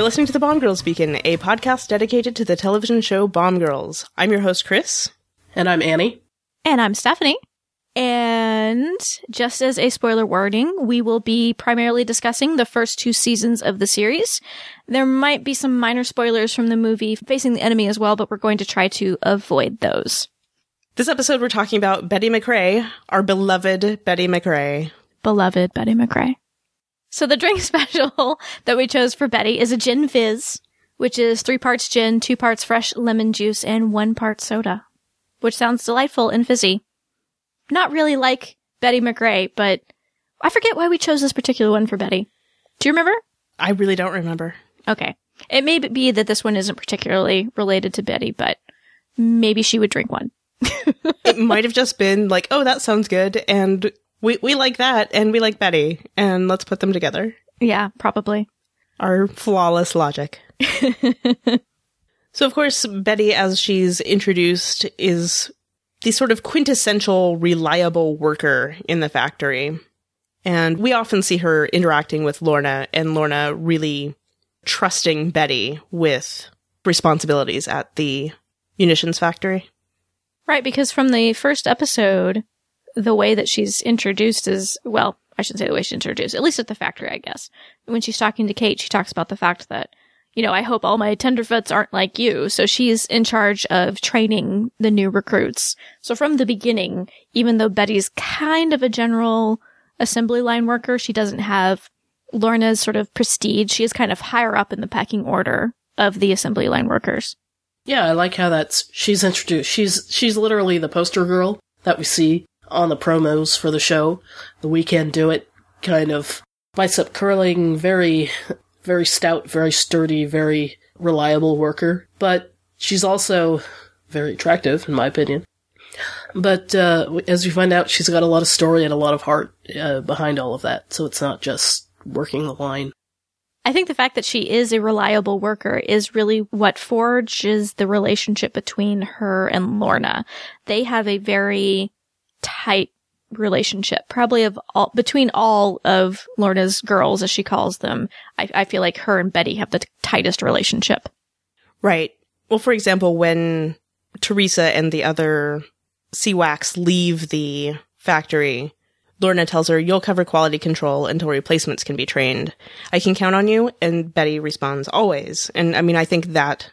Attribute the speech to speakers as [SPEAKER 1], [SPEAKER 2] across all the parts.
[SPEAKER 1] You're listening to the Bomb Girls Beacon, a podcast dedicated to the television show Bomb Girls. I'm your host, Chris.
[SPEAKER 2] And I'm Annie.
[SPEAKER 3] And I'm Stephanie. And just as a spoiler warning, we will be primarily discussing the first two seasons of the series. There might be some minor spoilers from the movie Facing the Enemy as well, but we're going to try to avoid those.
[SPEAKER 1] This episode, we're talking about Betty McRae, our beloved Betty McRae.
[SPEAKER 3] Beloved Betty McRae. So the drink special that we chose for Betty is a gin fizz, which is three parts gin, two parts fresh lemon juice, and one part soda, which sounds delightful and fizzy. Not really like Betty McRae, but I forget why we chose this particular one for Betty. Do you remember?
[SPEAKER 1] I really don't remember.
[SPEAKER 3] Okay. It may be that this one isn't particularly related to Betty, but maybe she would drink one.
[SPEAKER 1] it might have just been like, oh, that sounds good, and we we like that, and we like Betty, and let's put them together.
[SPEAKER 3] Yeah, probably.
[SPEAKER 1] Our flawless logic. so, of course, Betty, as she's introduced, is the sort of quintessential reliable worker in the factory. And we often see her interacting with Lorna, and Lorna really trusting Betty with responsibilities at the munitions factory.
[SPEAKER 3] Right, because from the first episode, the way that she's introduced is, well, I shouldn't say the way she's introduced, at least at the factory, I guess. When she's talking to Kate, she talks about the fact that, you know, I hope all my tenderfoots aren't like you. So she's in charge of training the new recruits. So from the beginning, even though Betty's kind of a general assembly line worker, she doesn't have Lorna's sort of prestige. She is kind of higher up in the pecking order of the assembly line workers.
[SPEAKER 2] Yeah, I like how that's she's introduced. She's she's literally the poster girl that we see on the promos for the show. The weekend do it kind of bicep curling, very very stout, very sturdy, very reliable worker, but she's also very attractive in my opinion. But uh, as we find out, she's got a lot of story and a lot of heart uh, behind all of that. So it's not just working the line.
[SPEAKER 3] I think the fact that she is a reliable worker is really what forges the relationship between her and Lorna. They have a very tight relationship, probably of all, between all of Lorna's girls, as she calls them. I, I feel like her and Betty have the t- tightest relationship.
[SPEAKER 1] Right. Well, for example, when Teresa and the other CWACs leave the factory, Lorna tells her, You'll cover quality control until replacements can be trained. I can count on you. And Betty responds, Always. And I mean, I think that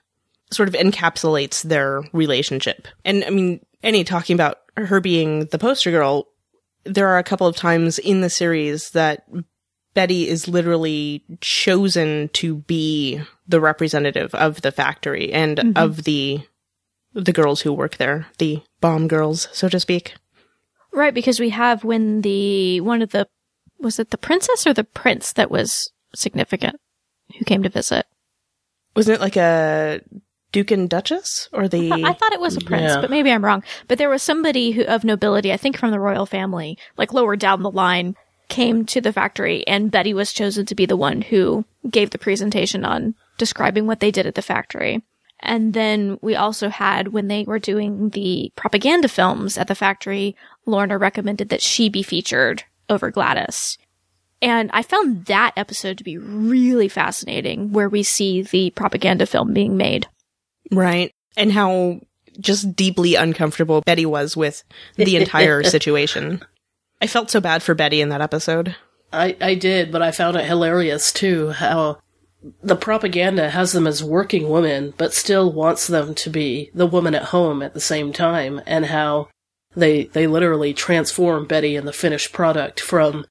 [SPEAKER 1] sort of encapsulates their relationship. And I mean, Annie talking about her being the poster girl, there are a couple of times in the series that Betty is literally chosen to be the representative of the factory and mm-hmm. of the the girls who work there, the bomb girls, so to speak.
[SPEAKER 3] Right, because we have when the one of the was it the princess or the prince that was significant who came to visit?
[SPEAKER 1] Wasn't it like a Duke and Duchess or the?
[SPEAKER 3] I thought, it was a prince, yeah. but maybe I'm wrong. But there was somebody who of nobility, I think from the royal family, like lower down the line, came to the factory, and Betty was chosen to be the one who gave the presentation on describing what they did at the factory. And then we also had when they were doing the propaganda films at the factory, Lorna recommended that she be featured over Gladys. And I found that episode to be really fascinating, where we see the propaganda film being made.
[SPEAKER 1] Right. And how just deeply uncomfortable Betty was with the entire situation. I felt so bad for Betty in that episode.
[SPEAKER 2] I, I did, but I found it hilarious too how the propaganda has them as working women, but still wants them to be the woman at home at the same time, and how they they literally transform Betty in the finished product from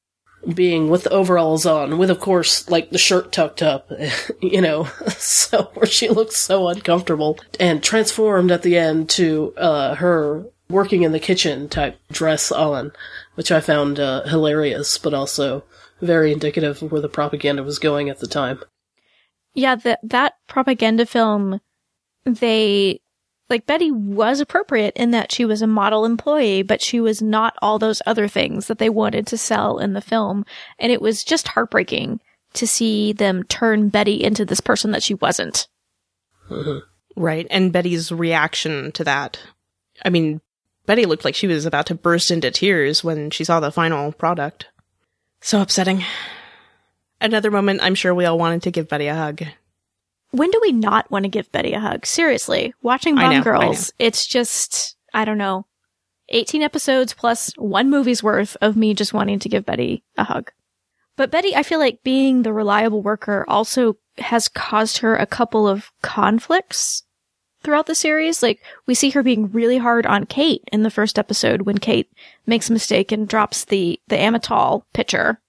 [SPEAKER 2] being with the overalls on, with of course like the shirt tucked up, you know, so where she looks so uncomfortable, and transformed at the end to uh, her working in the kitchen type dress on, which I found uh, hilarious, but also very indicative of where the propaganda was going at the time.
[SPEAKER 3] Yeah, that that propaganda film, they like Betty was appropriate in that she was a model employee, but she was not all those other things that they wanted to sell in the film. And it was just heartbreaking to see them turn Betty into this person that she wasn't.
[SPEAKER 1] Right. And Betty's reaction to that. I mean, Betty looked like she was about to burst into tears when she saw the final product. So upsetting. Another moment I'm sure we all wanted to give Betty a hug.
[SPEAKER 3] When do we not want to give Betty a hug? Seriously, watching Bomb
[SPEAKER 1] know,
[SPEAKER 3] Girls, it's just, I don't know, 18 episodes plus one movie's worth of me just wanting to give Betty a hug. But Betty, I feel like being the reliable worker also has caused her a couple of conflicts throughout the series. Like, we see her being really hard on Kate in the first episode when Kate makes a mistake and drops the, the Amatol pitcher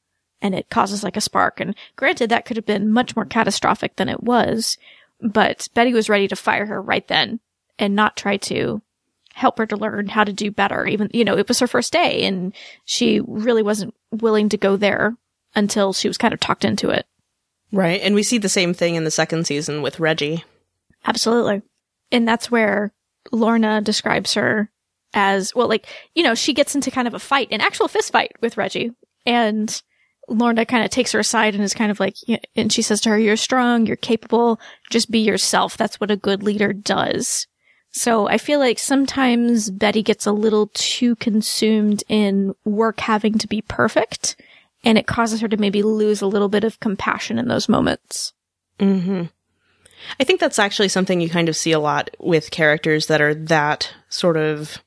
[SPEAKER 3] and it causes like a spark. And granted, that could have been much more catastrophic than it was, but Betty was ready to fire her right then and not try to help her to learn how to do better. Even, you know, it was her first day and she really wasn't willing to go there until she was kind of talked into it.
[SPEAKER 1] Right. And we see the same thing in the second season with Reggie.
[SPEAKER 3] Absolutely. And that's where Lorna describes her as, well, like, you know, she gets into kind of a fight, an actual fist fight with Reggie. And Lorna kind of takes her aside and is kind of like, and she says to her, you're strong, you're capable, just be yourself. That's what a good leader does. So I feel like sometimes Betty gets a little too consumed in work having to be perfect and it causes her to maybe lose a little bit of compassion in those moments.
[SPEAKER 1] hmm I think that's actually something you kind of see a lot with characters that are that sort of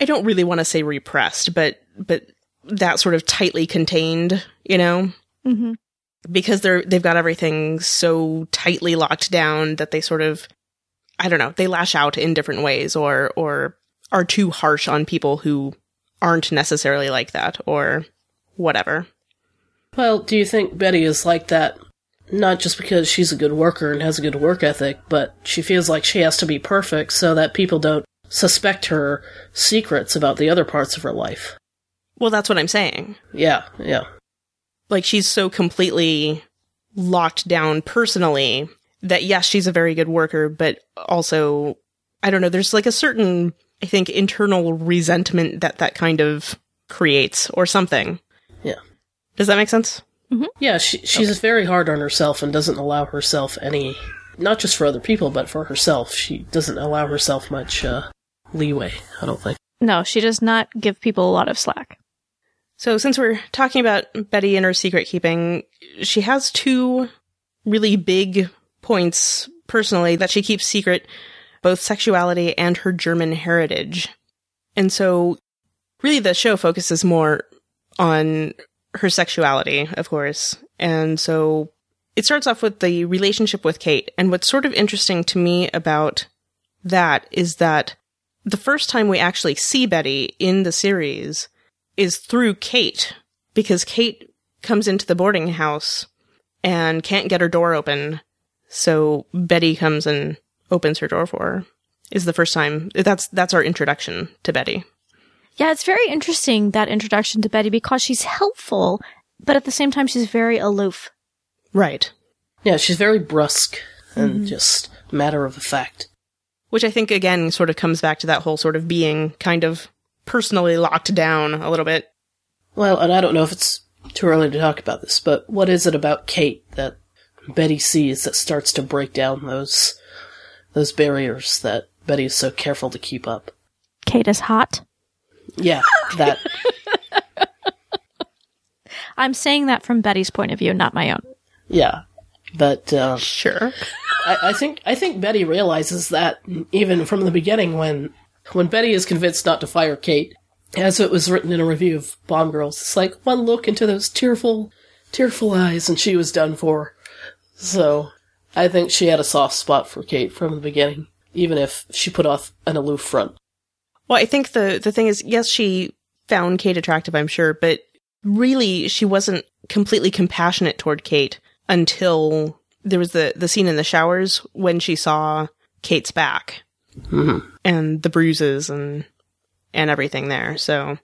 [SPEAKER 1] I don't really want to say repressed, but but that sort of tightly contained, you know?
[SPEAKER 3] Mm-hmm.
[SPEAKER 1] Because they're they've got everything so tightly locked down that they sort of I don't know, they lash out in different ways or or are too harsh on people who aren't necessarily like that or whatever.
[SPEAKER 2] Well, do you think Betty is like that not just because she's a good worker and has a good work ethic, but she feels like she has to be perfect so that people don't suspect her secrets about the other parts of her life?
[SPEAKER 1] Well, that's what I'm saying.
[SPEAKER 2] Yeah, yeah.
[SPEAKER 1] Like she's so completely locked down personally that yes, she's a very good worker, but also I don't know, there's like a certain I think internal resentment that that kind of creates or something.
[SPEAKER 2] Yeah.
[SPEAKER 1] Does that make sense?
[SPEAKER 2] Yeah, she, she's very hard on herself and doesn't allow herself any, not just for other people, but for herself. She doesn't allow herself much uh, leeway, I don't think.
[SPEAKER 3] No, she does not give people a lot of slack.
[SPEAKER 1] So since we're talking about Betty and her secret keeping, she has two really big points personally that she keeps secret, both sexuality and her German heritage. And so really the show focuses more on her sexuality, of course. And so it starts off with the relationship with Kate. And what's sort of interesting to me about that is that the first time we actually see Betty in the series is through Kate, because Kate comes into the boarding house and can't get her door open. So Betty comes and opens her door for her. Is the first time that's that's our introduction to Betty.
[SPEAKER 3] Yeah, it's very interesting that introduction to Betty because she's helpful, but at the same time she's very aloof.
[SPEAKER 1] Right.
[SPEAKER 2] Yeah, she's very brusque and mm-hmm. just matter of fact.
[SPEAKER 1] Which I think again sort of comes back to that whole sort of being kind of personally locked down a little bit.
[SPEAKER 2] Well, and I don't know if it's too early to talk about this, but what is it about Kate that Betty sees that starts to break down those those barriers that Betty is so careful to keep up?
[SPEAKER 3] Kate is hot.
[SPEAKER 2] Yeah, that
[SPEAKER 3] I'm saying that from Betty's point of view, not my own.
[SPEAKER 2] yeah. But uh,
[SPEAKER 1] Sure.
[SPEAKER 2] I, I think I think Betty realizes that even from the beginning when when Betty is convinced not to fire Kate, as it was written in a review of Bomb Girls, it's like one look into those tearful tearful eyes and she was done for. So I think she had a soft spot for Kate from the beginning, even if she put off an aloof front.
[SPEAKER 1] Well, I think the the thing is, yes, she found Kate attractive, I'm sure, but really she wasn't completely compassionate toward Kate until there was the the scene in the showers when she saw Kate's back Mm-hmm. and the bruises and and everything there. So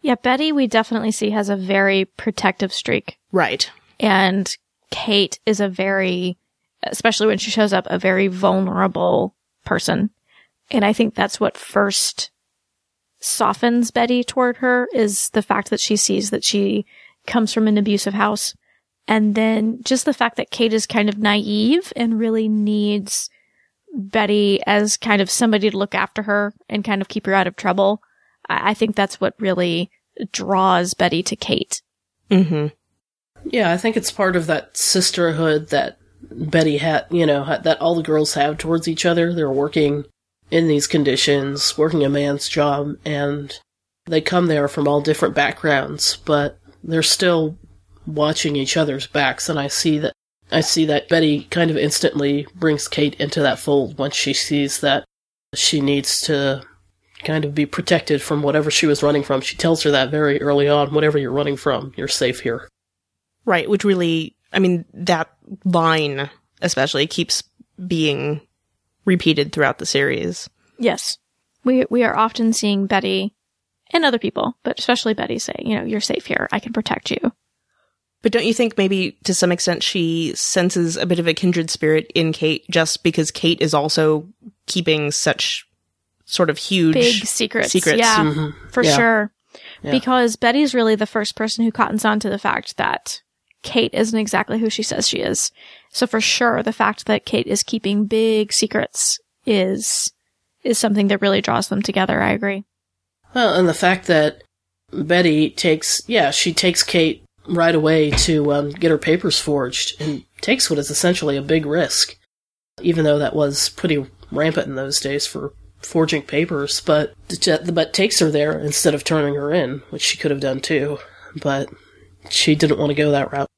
[SPEAKER 3] Yeah, Betty, we definitely see has a very protective streak.
[SPEAKER 1] right,
[SPEAKER 3] And Kate is a very, especially when she shows up, a very vulnerable person. And I think that's what first softens Betty toward her is the fact that she sees that she comes from an abusive house. And then just the fact that Kate is kind of naive and really needs Betty as kind of somebody to look after her and kind of keep her out of trouble. I, I think that's what really draws Betty to Kate.
[SPEAKER 1] hmm
[SPEAKER 2] Yeah, I think it's part of that sisterhood that Betty had, you know, that all the girls have towards each other. They're working in these conditions, working a man's job, and they come there from all different backgrounds, but they're still watching each other's backs. And I see that, I see that Betty kind of instantly brings Kate into that fold once she sees that she needs to kind of be protected from whatever she was running from. She tells her that very early on whatever you're running from, you're safe here.
[SPEAKER 1] Right, which really, I mean, that line especially keeps being repeated throughout the series.
[SPEAKER 3] Yes. We we are often seeing Betty and other people, but especially Betty say, you know, you're safe here. I can protect you.
[SPEAKER 1] But don't you think maybe to some extent she senses a bit of a kindred spirit in Kate just because Kate is also keeping such sort of huge
[SPEAKER 3] big secrets.
[SPEAKER 1] secrets.
[SPEAKER 3] Yeah,
[SPEAKER 2] Mm-hmm.
[SPEAKER 3] for
[SPEAKER 2] Yeah.
[SPEAKER 3] sure.
[SPEAKER 2] Yeah.
[SPEAKER 3] Because Betty's really the first person who cottons on to the fact that Kate isn't exactly who she says she is. So for sure, the fact that Kate is keeping big secrets is is something that really draws them together. I agree.
[SPEAKER 2] Well, and the fact that Betty takes, yeah, she takes Kate right away to um, get her papers forged and takes what is essentially a big risk, even though that was pretty rampant in those days for forging papers, but but takes her there instead of turning her in, which she could have done too, but she didn't want to go that route.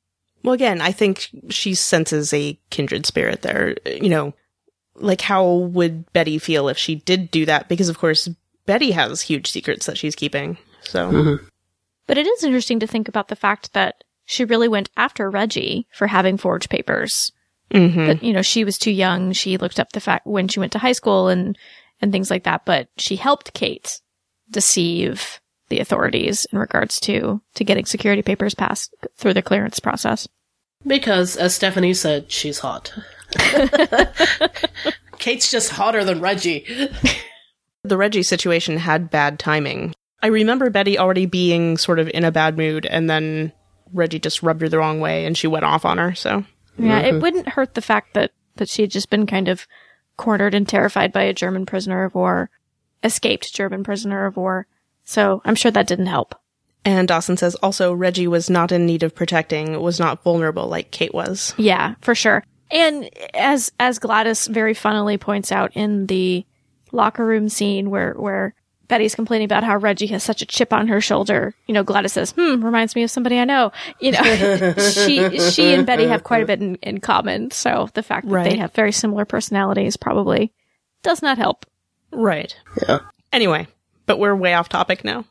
[SPEAKER 1] Well, again, I think she senses a kindred spirit there. You know, like how would Betty feel if she did do that? Because of course, Betty has huge secrets that she's keeping. So,
[SPEAKER 2] Mhm.
[SPEAKER 3] But it is interesting to think about the fact that she really went after Reggie for having forged papers.
[SPEAKER 1] Mhm.
[SPEAKER 3] That, you know, she was too young. She looked up the fact when she went to high school and, and things like that, but she helped Kate deceive the authorities in regards to, to getting security papers passed through the clearance process.
[SPEAKER 2] Because, as Stephanie said, she's hot. Kate's just hotter than Reggie.
[SPEAKER 1] the Reggie situation had bad timing. I remember Betty already being sort of in a bad mood, and then Reggie just rubbed her the wrong way, and she went off on her. So,
[SPEAKER 3] Yeah, it mm-hmm. wouldn't hurt the fact that, that she had just been kind of cornered and terrified by a German prisoner of war, escaped German prisoner of war. So I'm sure that didn't help.
[SPEAKER 1] and Dawson says also Reggie was not in need of protecting, was not vulnerable like Kate was.
[SPEAKER 3] Yeah, for sure. And as as Gladys very funnily points out in the locker room scene where where Betty's complaining about how Reggie has such a chip on her shoulder, you know, Gladys says, "Hmm, reminds me of somebody I know." You know, she she and Betty have quite a bit in, in common. So the fact that
[SPEAKER 1] Right.
[SPEAKER 3] they have very similar personalities probably does not help.
[SPEAKER 1] Right.
[SPEAKER 2] Yeah.
[SPEAKER 1] Anyway, but we're way off topic now.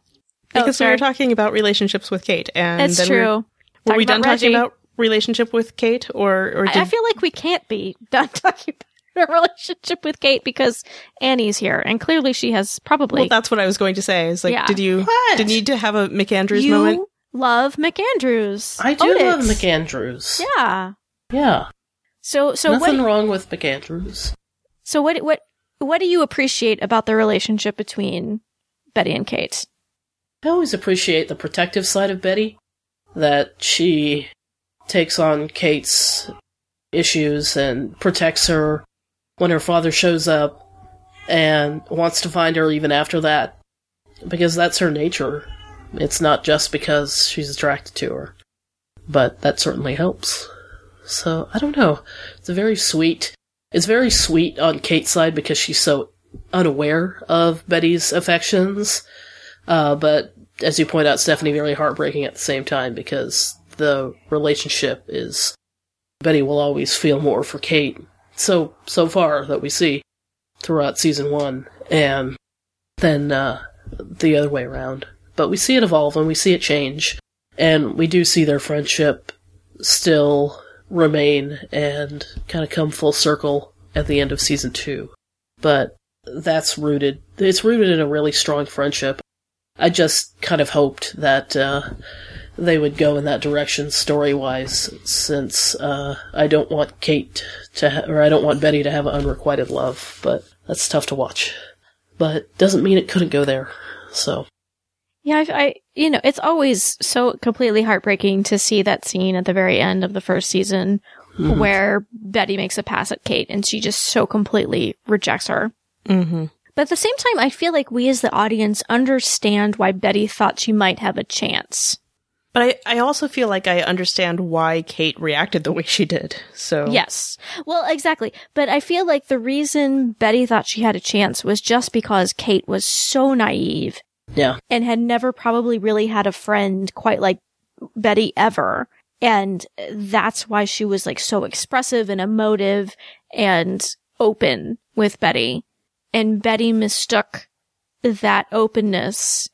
[SPEAKER 1] Because we were talking about relationships with Kate, and
[SPEAKER 3] It's
[SPEAKER 1] then
[SPEAKER 3] true.
[SPEAKER 1] We're, were we done
[SPEAKER 3] about
[SPEAKER 1] talking about relationship with Kate, or or did
[SPEAKER 3] I, I feel like we can't be done talking about a relationship with Kate because Annie's here, and clearly she has probably
[SPEAKER 1] well, that's what I was going to say. Is like,
[SPEAKER 3] Yeah.
[SPEAKER 1] did you
[SPEAKER 2] What?
[SPEAKER 1] did you need to have a McAndrews
[SPEAKER 3] you
[SPEAKER 1] moment?
[SPEAKER 3] love McAndrews.
[SPEAKER 2] I do
[SPEAKER 3] Own
[SPEAKER 2] love. McAndrews.
[SPEAKER 3] Yeah.
[SPEAKER 2] Yeah.
[SPEAKER 3] So so
[SPEAKER 2] Nothing
[SPEAKER 3] what
[SPEAKER 2] wrong with McAndrews.
[SPEAKER 3] so what what what do you appreciate about the relationship between Betty and Kate?
[SPEAKER 2] I always appreciate the protective side of Betty. That she takes on Kate's issues and protects her when her father shows up and wants to find her even after that. Because that's her nature. It's not just because she's attracted to her. But that certainly helps. So, I don't know. It's a very sweet. It's very sweet on Kate's side because she's so unaware of Betty's affections. Uh, but as you point out, Stephanie, very heartbreaking at the same time because the relationship is Betty will always feel more for Kate. So so far that we see throughout season one, and then uh, the other way around. But we see it evolve and we see it change, and we do see their friendship still remain and kind of come full circle at the end of season two. But that's rooted. It's rooted in a really strong friendship. I just kind of hoped that uh, they would go in that direction story wise, since uh, I don't want Kate to, ha- or I don't want Betty to have unrequited love. But that's tough to watch. But doesn't mean it couldn't go there. So
[SPEAKER 3] Yeah, I, I you know it's always so completely heartbreaking to see that scene at the very end of the first season
[SPEAKER 2] Mhm.
[SPEAKER 3] where Betty makes a pass at Kate and she just so completely rejects her.
[SPEAKER 1] Mm-hmm.
[SPEAKER 3] But at the same time, I feel like we as the audience understand why Betty thought she might have a chance.
[SPEAKER 1] But I, I also feel like I understand why Kate reacted the way she did. So
[SPEAKER 3] Yes. Well, exactly. But I feel like the reason Betty thought she had a chance was just because Kate was so naive
[SPEAKER 2] Yeah.
[SPEAKER 3] and had never probably really had a friend quite like Betty ever. And that's why she was like so expressive and emotive and open with Betty. And Betty mistook that openness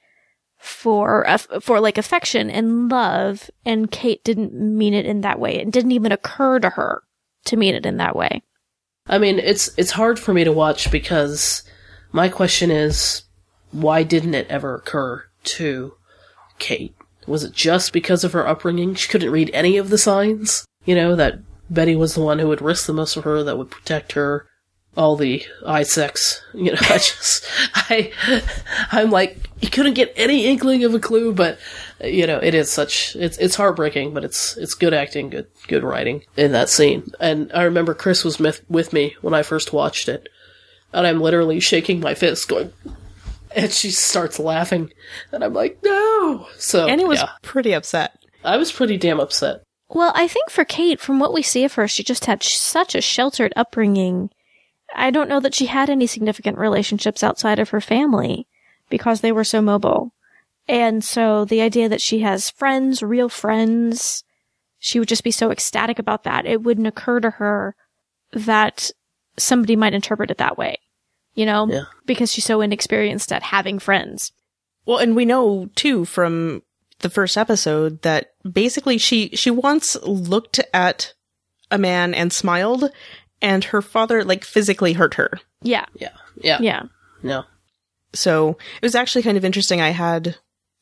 [SPEAKER 3] for, uh, aff- for like affection and love. And Kate didn't mean it in that way. It didn't even occur to her to mean it in that way.
[SPEAKER 2] I mean, it's it's hard for me to watch because my question is, why didn't it ever occur to Kate? Was it just because of her upbringing? She couldn't read any of the signs. You know that Betty was the one who would risk the most for her, that would protect her. All the eye sex, you know. I just, I, I'm like, you couldn't get any inkling of a clue, but you know, it is such, it's it's heartbreaking, but it's it's good acting, good good writing in that scene. And I remember Chris was with with me when I first watched it, and I'm literally shaking my fist, going, and she starts laughing, and I'm like, no. So
[SPEAKER 1] Annie was
[SPEAKER 2] yeah,
[SPEAKER 1] pretty upset.
[SPEAKER 2] I was pretty damn upset.
[SPEAKER 3] Well, I think for Kate, from what we see of her, she just had sh- such a sheltered upbringing. I don't know that she had any significant relationships outside of her family because they were so mobile. And so the idea that she has friends, real friends, she would just be so ecstatic about that. It wouldn't occur to her that somebody might interpret it that way, you know,
[SPEAKER 2] Yeah.
[SPEAKER 3] because she's so inexperienced at having friends.
[SPEAKER 1] Well, and we know too from the first episode that basically she she once looked at a man and smiled and her father like physically hurt her.
[SPEAKER 3] Yeah.
[SPEAKER 2] Yeah, yeah,
[SPEAKER 3] Yeah.
[SPEAKER 2] no,
[SPEAKER 1] So, it was actually kind of interesting. I had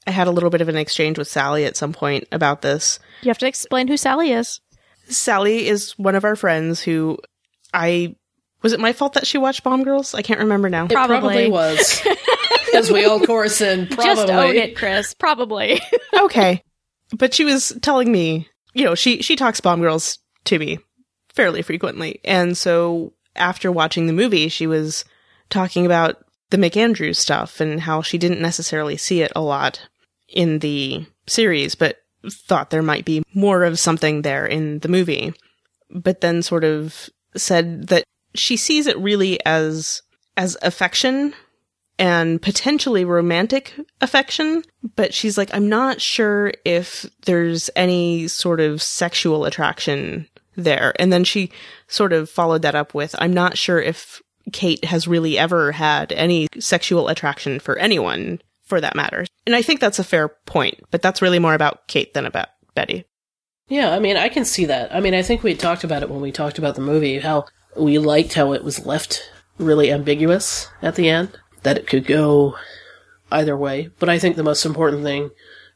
[SPEAKER 1] I had a little bit of an exchange with Sally at some point about this.
[SPEAKER 3] You have to explain who Sally is.
[SPEAKER 1] Sally is one of our friends who I was it my fault that she watched Bomb Girls? I can't remember now.
[SPEAKER 2] it probably,
[SPEAKER 3] Probably.
[SPEAKER 2] was. As we all chorus in, probably.
[SPEAKER 3] Just own it, Chris. Probably.
[SPEAKER 1] okay. But she was telling me, you know, she she talks Bomb Girls to me fairly frequently. And so after watching the movie, she was talking about the McAndrews stuff and how she didn't necessarily see it a lot in the series, but thought there might be more of something there in the movie. But then sort of said that she sees it really as as affection and potentially romantic affection, but she's like, I'm not sure if there's any sort of sexual attraction there. And then she sort of followed that up with, I'm not sure if Kate has really ever had any sexual attraction for anyone for that matter. And I think that's a fair point, but that's really more about Kate than about Betty.
[SPEAKER 2] Yeah, I mean, I can see that. I mean, I think we talked about it when we talked about the movie, how we liked how it was left really ambiguous at the end, that it could go either way. But I think the most important thing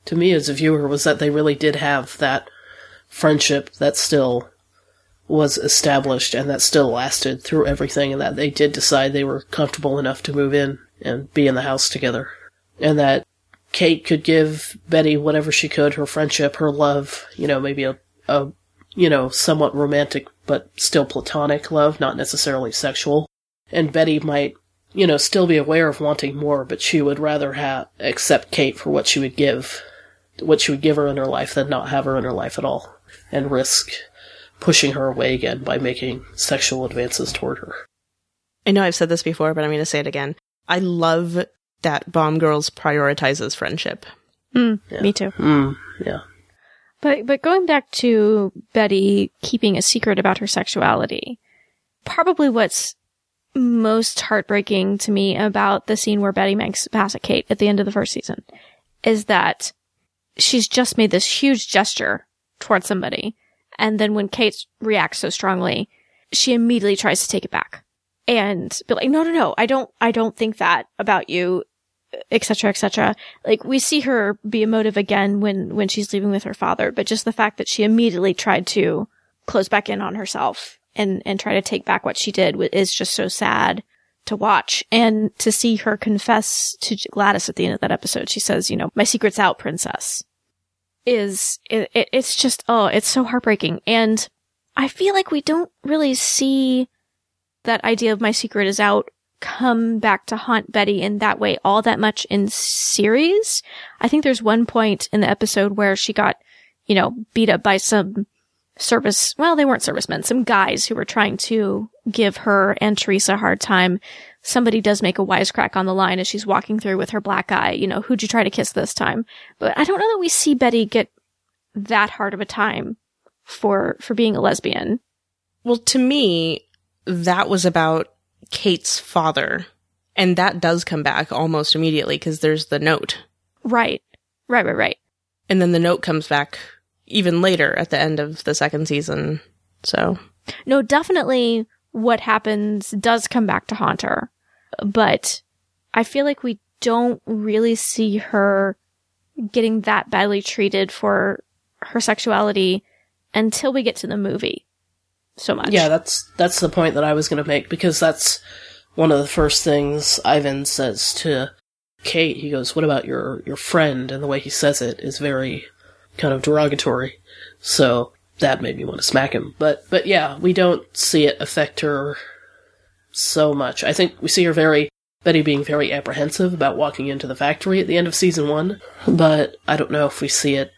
[SPEAKER 2] to me as a viewer was that they really did have that friendship that still was established and that still lasted through everything and that they did decide they were comfortable enough to move in and be in the house together. And that Kate could give Betty whatever she could, her friendship, her love, you know, maybe a, a, you know, somewhat romantic, but still platonic love, not necessarily sexual. And Betty might, you know, still be aware of wanting more, but she would rather have, accept Kate for what she would give, what she would give her in her life than not have her in her life at all. And risk pushing her away again by making sexual advances toward her.
[SPEAKER 1] I know I've said this before, but I'm going to say it again. I love that Bomb Girls prioritizes friendship.
[SPEAKER 3] Mm,
[SPEAKER 2] Yeah.
[SPEAKER 3] Me too.
[SPEAKER 2] Mm, yeah.
[SPEAKER 3] But but going back to Betty keeping a secret about her sexuality, probably what's most heartbreaking to me about the scene where Betty makes pass at Kate at the end of the first season is that she's just made this huge gesture towards somebody, and then when Kate reacts so strongly, she immediately tries to take it back and be like, "No, no, no, I don't, I don't think that about you." etc etc like we see her be emotive again when when she's leaving with her father but just the fact that she immediately tried to close back in on herself and and try to take back what she did is just so sad to watch and to see her confess to Gladys at the end of that episode she says you know my secret's out princess is it, it it's just oh it's so heartbreaking and i feel like we don't really see that idea of my secret is out come back to haunt Betty in that way all that much in series. I think there's one point in the episode where she got, you know, beat up by some service, well, they weren't servicemen, some guys who were trying to give her and Teresa a hard time. Somebody does make a wisecrack on the line as she's walking through with her black eye, you know, who'd you try to kiss this time? But I don't know that we see Betty get that hard of a time for, for being a lesbian.
[SPEAKER 1] Well, to me, that was about Kate's father. And that does come back almost immediately because there's the note.
[SPEAKER 3] Right. Right, right, right.
[SPEAKER 1] And then the note comes back even later at the end of the second season. So,
[SPEAKER 3] No, definitely what happens does come back to haunt her. But I feel like we don't really see her getting that badly treated for her sexuality until we get to the movie so much.
[SPEAKER 2] Yeah, that's that's the point that I was going to make because that's one of the first things Ivan says to Kate. He goes, "What about your your friend?" And the way he says it is very kind of derogatory. So that made me want to smack him. But but yeah, we don't see it affect her so much. I think we see her very Betty being very apprehensive about walking into the factory at the end of season one, but I don't know if we see it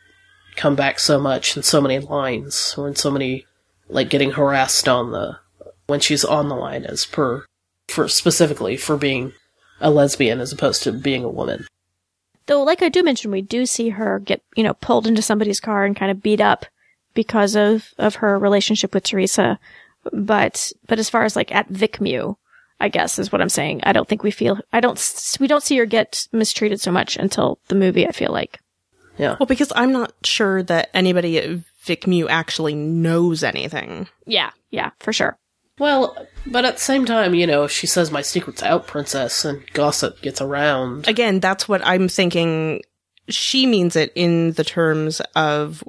[SPEAKER 2] come back so much in so many lines or in so many like getting harassed on the when she's on the line as per for specifically for being a lesbian as opposed to being a woman.
[SPEAKER 3] Though, like I do mention, we do see her get, you know, pulled into somebody's car and kind of beat up because of, of her relationship with Teresa. But, but as far as like at VicMu, I guess is what I'm saying. I don't think we feel, I don't, we don't see her get mistreated so much until the movie, I feel like.
[SPEAKER 2] Yeah.
[SPEAKER 1] well, because I'm not sure that anybody at VicMu actually knows anything.
[SPEAKER 3] Yeah, yeah, for sure.
[SPEAKER 2] Well, but at the same time, you know, if she says my secret's out, princess, and gossip gets around.
[SPEAKER 1] Again, that's what I'm thinking. She means it in the terms of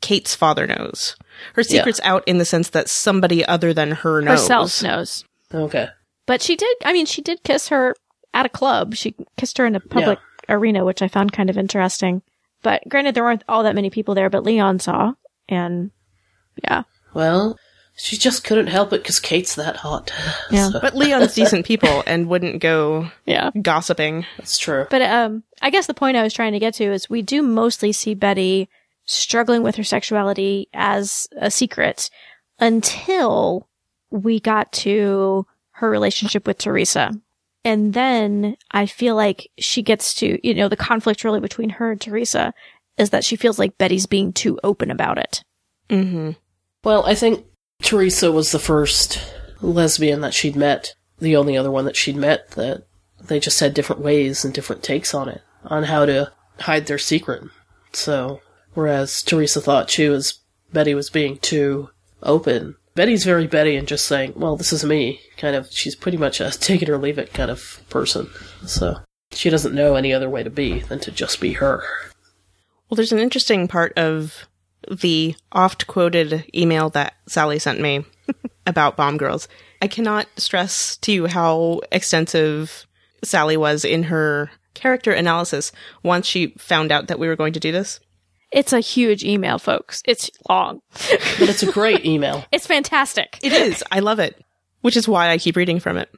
[SPEAKER 1] Kate's father knows. Her
[SPEAKER 2] Yeah.
[SPEAKER 1] secret's out in the sense that somebody other than her knows.
[SPEAKER 3] Herself knows.
[SPEAKER 2] Okay.
[SPEAKER 3] But she did, I mean, she did kiss her at a club. She kissed her in a public arena, which I found kind of interesting. But granted, there weren't all that many people there, but Leon saw. And yeah.
[SPEAKER 2] Well, she just couldn't help it because Kate's that hot.
[SPEAKER 3] Yeah.
[SPEAKER 2] So,
[SPEAKER 1] But Leon's decent people and wouldn't go
[SPEAKER 3] Yeah.
[SPEAKER 1] gossiping.
[SPEAKER 2] that's true.
[SPEAKER 3] But um, I guess the point I was trying to get to is we do mostly see Betty struggling with her sexuality as a secret until we got to her relationship with Teresa. And then I feel like she gets to, you know, the conflict really between her and Teresa is that she feels like Betty's being too open about it.
[SPEAKER 1] Mm-hmm.
[SPEAKER 2] Well, I think Teresa was the first lesbian that she'd met, the only other one that she'd met that they just had different ways and different takes on it, on how to hide their secret. So, whereas Teresa thought she was, Betty was being too open. Betty's very Betty and just saying, well, this is me. Kind of, she's pretty much a take it or leave it kind of person. So, she doesn't know any other way to be than to just be her.
[SPEAKER 1] Well, there's an interesting part of the oft quoted email that Sally sent me about Bomb Girls. I cannot stress to you how extensive Sally was in her character analysis once she found out that we were going to do this.
[SPEAKER 3] It's a huge email, folks. It's long.
[SPEAKER 2] But it's a great email.
[SPEAKER 3] It's fantastic.
[SPEAKER 1] It is. I love it, which is why I keep reading from it.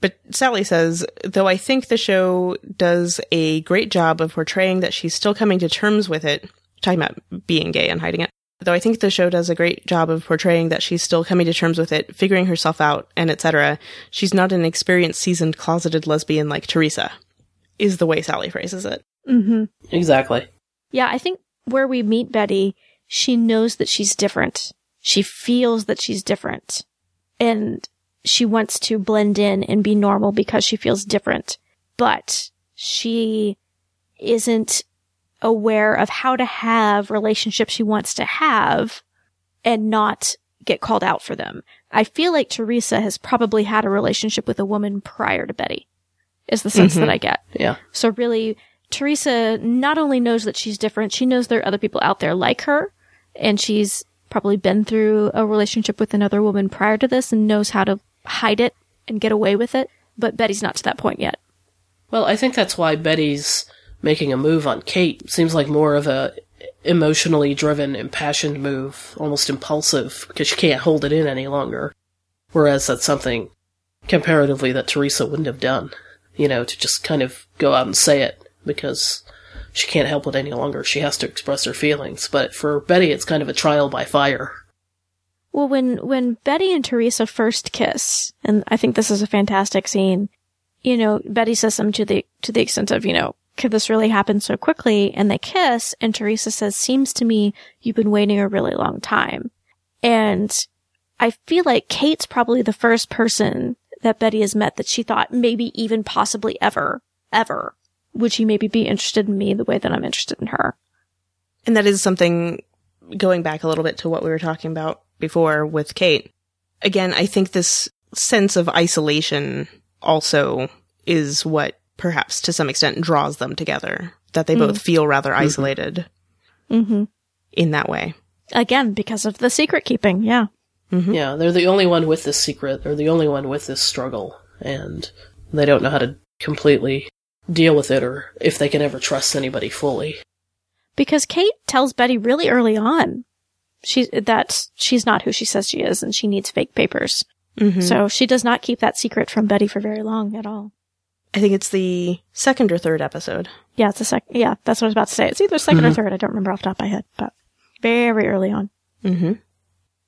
[SPEAKER 1] But Sally says, though I think the show does a great job of portraying that she's still coming to terms with it, talking about being gay and hiding it, though I think the show does a great job of portraying that she's still coming to terms with it, figuring herself out, and etc., she's not an experienced, seasoned, closeted lesbian like Teresa, is the way Sally phrases it.
[SPEAKER 3] Mm-hmm.
[SPEAKER 2] Exactly.
[SPEAKER 3] Yeah, I think where we meet Betty, she knows that she's different. She feels that she's different. And she wants to blend in and be normal because she feels different. But she isn't aware of how to have relationships she wants to have and not get called out for them. I feel like Teresa has probably had a relationship with a woman prior to Betty, is the sense
[SPEAKER 1] Mhm.
[SPEAKER 3] that I get.
[SPEAKER 2] Yeah.
[SPEAKER 3] So really, Teresa not only knows that she's different, she knows there are other people out there like her, and she's probably been through a relationship with another woman prior to this and knows how to hide it and get away with it. But Betty's not to that point yet.
[SPEAKER 2] Well, I think that's why Betty's making a move on Kate seems like more of a emotionally driven, impassioned move, almost impulsive, because she can't hold it in any longer. Whereas that's something comparatively that Teresa wouldn't have done. You know, to just kind of go out and say it because she can't help it any longer. She has to express her feelings. But for Betty, it's kind of a trial by fire.
[SPEAKER 3] Well, when when Betty and Teresa first kiss, and I think this is a fantastic scene. You know, Betty says something to the to the extent of, you know, could this really happen so quickly? And they kiss, and Teresa says, "Seems to me you've been waiting a really long time." And I feel like Kate's probably the first person that Betty has met that she thought maybe even possibly ever, ever would she maybe be interested in me the way that I'm interested in her.
[SPEAKER 1] And that is something going back a little bit to what we were talking about before with Kate. Again, I think this sense of isolation also is what perhaps to some extent draws them together, that they mm. both feel rather mm-hmm. isolated
[SPEAKER 3] Mm-hmm.
[SPEAKER 1] in that way.
[SPEAKER 3] Again, because of the secret keeping. Yeah. Mm-hmm.
[SPEAKER 2] Yeah, they're the only one with this secret. They're the only one with this struggle, and they don't know how to completely deal with it, or if they can ever trust anybody fully.
[SPEAKER 3] Because Kate tells Betty really early on she that she's not who she says she is and she needs fake papers.
[SPEAKER 1] Mm-hmm.
[SPEAKER 3] So she does not keep that secret from Betty for very long at all.
[SPEAKER 1] I think it's the second or third episode.
[SPEAKER 3] Yeah, it's a sec. Yeah, that's what I was about to say. It's either 2nd or third. I don't remember off the top of my head, but very early on.
[SPEAKER 1] Mm-hmm.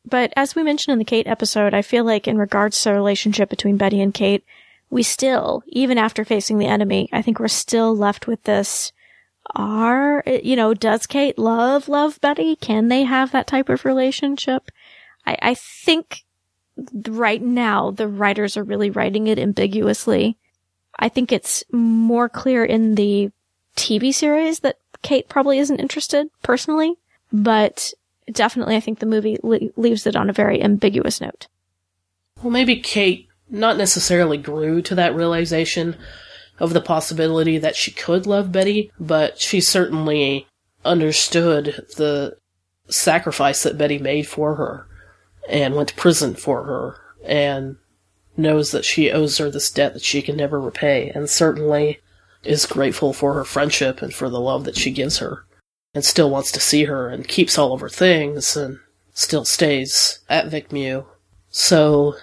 [SPEAKER 3] But as we mentioned in the Kate episode, I feel like in regards to the relationship between Betty and Kate, we still, even after facing the enemy, I think we're still left with this. Are, you know, does Kate love, love Betty? Can they have that type of relationship? I, I think right now the writers are really writing it ambiguously. I think it's more clear in the TV series that Kate probably isn't interested personally, but definitely I think the movie le- leaves it on a very ambiguous note.
[SPEAKER 2] Well, maybe Kate not necessarily grew to that realization of the possibility that she could love Betty, but she certainly understood the sacrifice that Betty made for her and went to prison for her and knows that she owes her this debt that she can never repay and certainly is grateful for her friendship and for the love that she gives her and still wants to see her and keeps all of her things and still stays at VicMu. So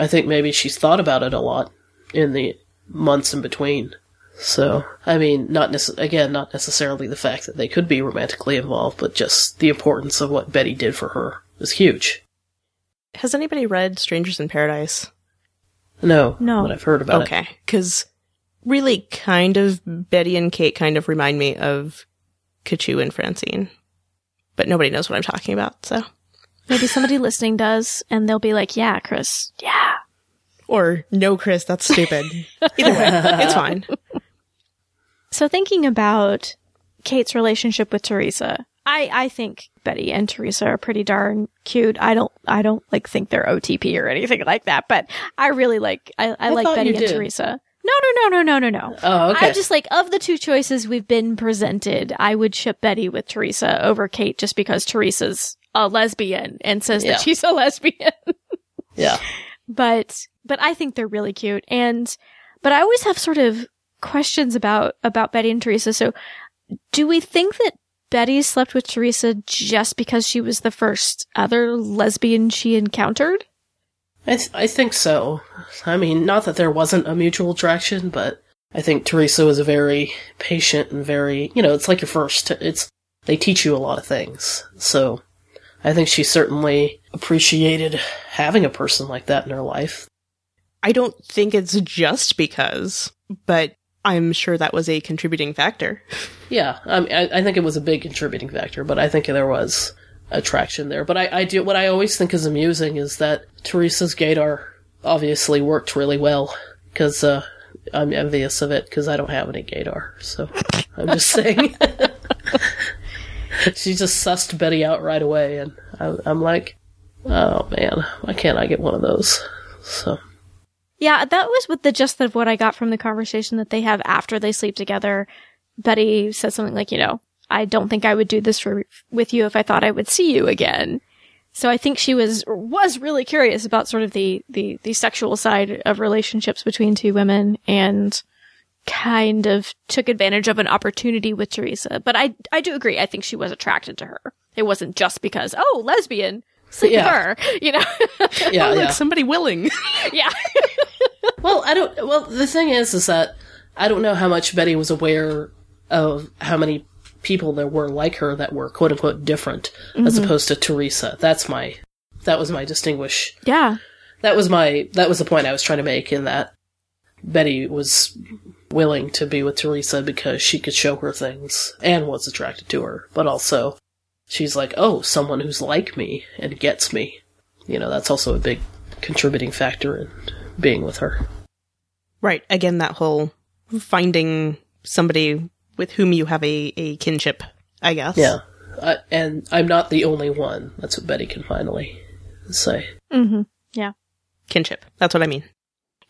[SPEAKER 2] I think maybe she's thought about it a lot in the months in between. So, I mean, not nece- again, not necessarily the fact that they could be romantically involved, but just the importance of what Betty did for her is huge.
[SPEAKER 1] Has anybody read Strangers in Paradise?
[SPEAKER 2] No,
[SPEAKER 3] No.
[SPEAKER 2] but I've heard about it.
[SPEAKER 1] Okay. Because really, kind of, Betty and Kate kind of remind me of Katchoo and Francine. But nobody knows what I'm talking about, so.
[SPEAKER 3] Maybe somebody listening does, and they'll be like, yeah, Chris. Yeah.
[SPEAKER 1] Or, no, Chris, that's stupid. Either way, it's fine.
[SPEAKER 3] So thinking about Kate's relationship with Teresa, I, I think Betty and Teresa are pretty darn cute. I don't, I don't like think they're OTP or anything like that, but I really like, I, I, like Betty and
[SPEAKER 2] did.
[SPEAKER 3] Teresa. No, no, no, no, no, no, no.
[SPEAKER 2] Oh, okay.
[SPEAKER 3] I just like of the two choices we've been presented, I would ship Betty with Teresa over Kate just because Teresa's a lesbian and says
[SPEAKER 2] Yeah.
[SPEAKER 3] that she's a lesbian.
[SPEAKER 2] yeah.
[SPEAKER 3] but but I think they're really cute and but I always have sort of questions about about Betty and Teresa. So do we think that Betty slept with Teresa just because she was the first other lesbian she encountered?
[SPEAKER 2] I, th- I think so. I mean, not that there wasn't a mutual attraction, but I think Teresa was very patient and very, you know, it's like your first. It's they teach you a lot of things. So I think she certainly appreciated having a person like that in her life.
[SPEAKER 1] I don't think it's just because, but I'm sure that was a contributing factor.
[SPEAKER 2] Yeah, I, mean, I, I think it was a big contributing factor, but I think there was attraction there. But I, I do what I always think is amusing is that Teresa's gaydar obviously worked really well because uh, I'm envious of it because I don't have any gaydar. So I'm just saying. she just sussed Betty out right away, and I, I'm like, oh man, why can't I get one of those? So
[SPEAKER 3] Yeah, that was with the gist of what I got from the conversation that they have after they sleep together. Betty says something like, you know, I don't think I would do this for with you if I thought I would see you again. So I think she was was really curious about sort of the the the sexual side of relationships between two women and kind of took advantage of an opportunity with Teresa. But I I do agree. I think she was attracted to her. It wasn't just because oh lesbian sleep
[SPEAKER 2] Yeah.
[SPEAKER 3] with her, you know.
[SPEAKER 2] yeah,
[SPEAKER 1] oh, look,
[SPEAKER 2] yeah.
[SPEAKER 1] somebody willing.
[SPEAKER 3] yeah.
[SPEAKER 2] Well, I don't. Well, the thing is, is that I don't know how much Betty was aware of how many people there were like her that were quote unquote different, as mm-hmm. opposed to Teresa. That's my. That was my distinguish.
[SPEAKER 3] Yeah.
[SPEAKER 2] That was my. That was the point I was trying to make in that Betty was willing to be with Teresa because she could show her things and was attracted to her, but also she's like, oh, someone who's like me and gets me. You know, that's also a big contributing factor in being with her.
[SPEAKER 1] Right. Again, that whole finding somebody with whom you have a, a kinship, I guess.
[SPEAKER 2] Yeah. Uh, and I'm not the only one. That's what Betty can finally say.
[SPEAKER 3] Mm-hmm. Yeah.
[SPEAKER 1] Kinship. That's what I mean.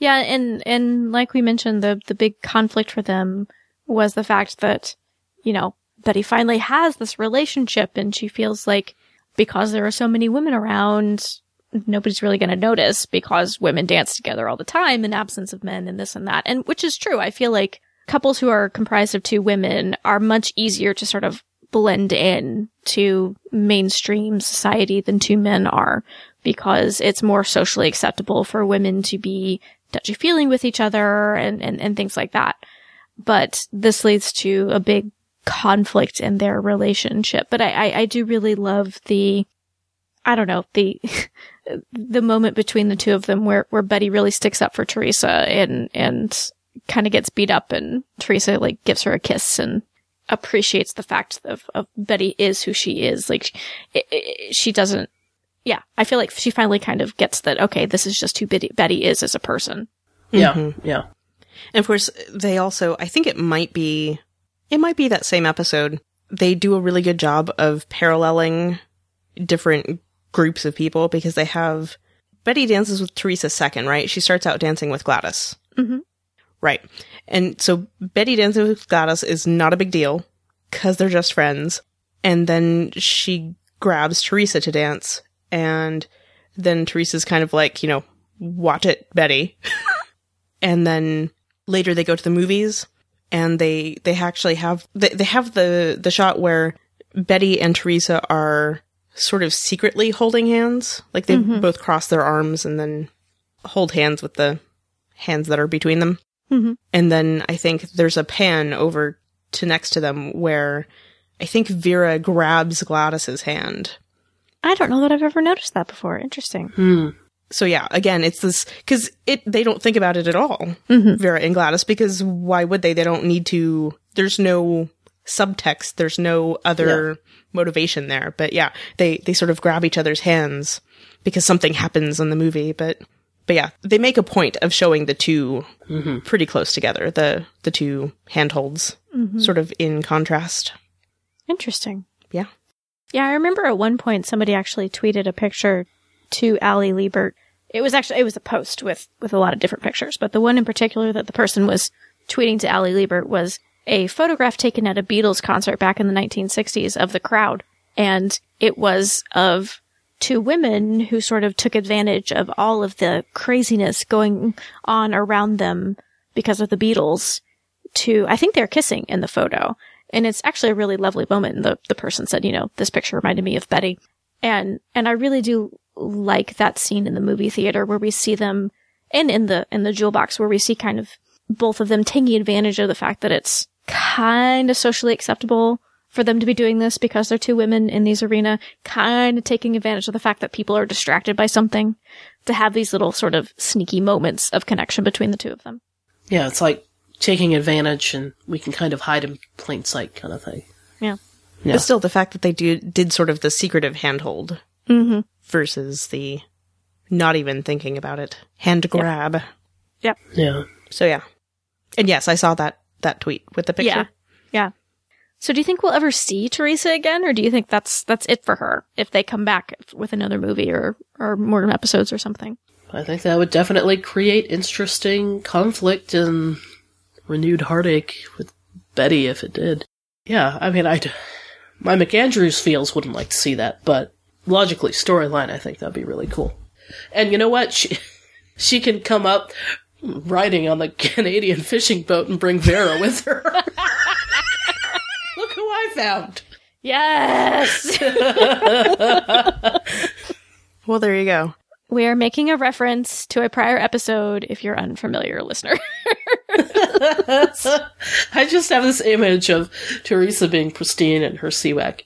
[SPEAKER 3] Yeah, and and like we mentioned, the the big conflict for them was the fact that, you know, Betty finally has this relationship and she feels like because there are so many women around, nobody's really going to notice because women dance together all the time in absence of men and this and that. And which is true. I feel like couples who are comprised of two women are much easier to sort of blend in to mainstream society than two men are because it's more socially acceptable for women to be touchy feeling with each other and, and, and things like that. But this leads to a big conflict in their relationship. But I, I, I do really love the, I don't know, the, the moment between the two of them where, where Betty really sticks up for Teresa and, and kind of gets beat up and Teresa like gives her a kiss and appreciates the fact of, of Betty is who she is. Like it, it, she doesn't, yeah, I feel like she finally kind of gets that, okay, this is just who Betty, Betty is as a person.
[SPEAKER 2] Yeah. Yeah.
[SPEAKER 1] And of course, they also, I think it might be, it might be that same episode. They do a really good job of paralleling different groups of people because they have Betty dances with Teresa second, right? She starts out dancing with Gladys.
[SPEAKER 3] Mhm.
[SPEAKER 1] Right. And so Betty dancing with Gladys is not a big deal because they're just friends. And then she grabs Teresa to dance. And then Teresa's kind of like, you know, watch it, Betty. and then later they go to the movies and they they actually have they, they have the the shot where Betty and Teresa are sort of secretly holding hands like they both cross their arms and then hold hands with the hands that are between them
[SPEAKER 3] Mhm.
[SPEAKER 1] and then I think there's a pan over to next to them where I think Vera grabs Gladys's hand
[SPEAKER 3] I don't know that I've ever noticed that before. Interesting.
[SPEAKER 2] Hmm.
[SPEAKER 1] so yeah, again, it's this because it they don't think about it at all,
[SPEAKER 3] Mhm.
[SPEAKER 1] Vera and Gladys, because why would they? They don't need to. There's no subtext. There's no other motivation there. But yeah, they they sort of grab each other's hands because something happens in the movie. But but yeah, they make a point of showing the 2 pretty close together. The the two handholds, sort of in contrast.
[SPEAKER 3] Interesting.
[SPEAKER 1] Yeah.
[SPEAKER 3] Yeah, I remember at one point somebody actually tweeted a picture to Ali Liebert. It was actually it was a post with with a lot of different pictures, but the one in particular that the person was tweeting to Ali Liebert was a photograph taken at a Beatles concert back in the 1960s of the crowd, and it was of two women who sort of took advantage of all of the craziness going on around them because of the Beatles to I think they're kissing in the photo. And it's actually a really lovely moment. And the, the person said, you know, this picture reminded me of Betty. And, and I really do like that scene in the movie theater where we see them and in the, in the jewel box where we see kind of both of them taking advantage of the fact that it's kind of socially acceptable for them to be doing this because they're two women in these arena, kind of taking advantage of the fact that people are distracted by something to have these little sort of sneaky moments of connection between the two of them.
[SPEAKER 2] Yeah, it's like taking advantage and we can kind of hide in plain sight kind of thing.
[SPEAKER 3] Yeah.
[SPEAKER 2] Yeah.
[SPEAKER 1] But still, the fact that they do did sort of the secretive handhold
[SPEAKER 3] Mm-hmm.
[SPEAKER 1] versus the not even thinking about it hand grab.
[SPEAKER 2] Yeah. Yeah.
[SPEAKER 1] So yeah, and yes, I saw that that tweet with the picture.
[SPEAKER 3] Yeah. Yeah. So do you think we'll ever see Teresa again, or do you think that's that's it for her if they come back with another movie or or more episodes or something?
[SPEAKER 2] I think that would definitely create interesting conflict and renewed heartache with Betty if it did. Yeah, I mean, I'd. My McAndrews feels wouldn't like to see that, but logically, storyline, I think that'd be really cool. And you know what? She, she can come up riding on the Canadian fishing boat and bring Vera with her. Look who I found!
[SPEAKER 3] Yes.
[SPEAKER 1] Well, there you go.
[SPEAKER 3] We are making a reference to a prior episode if you're unfamiliar listener.
[SPEAKER 2] I just have this image of Teresa being pristine in her CWAC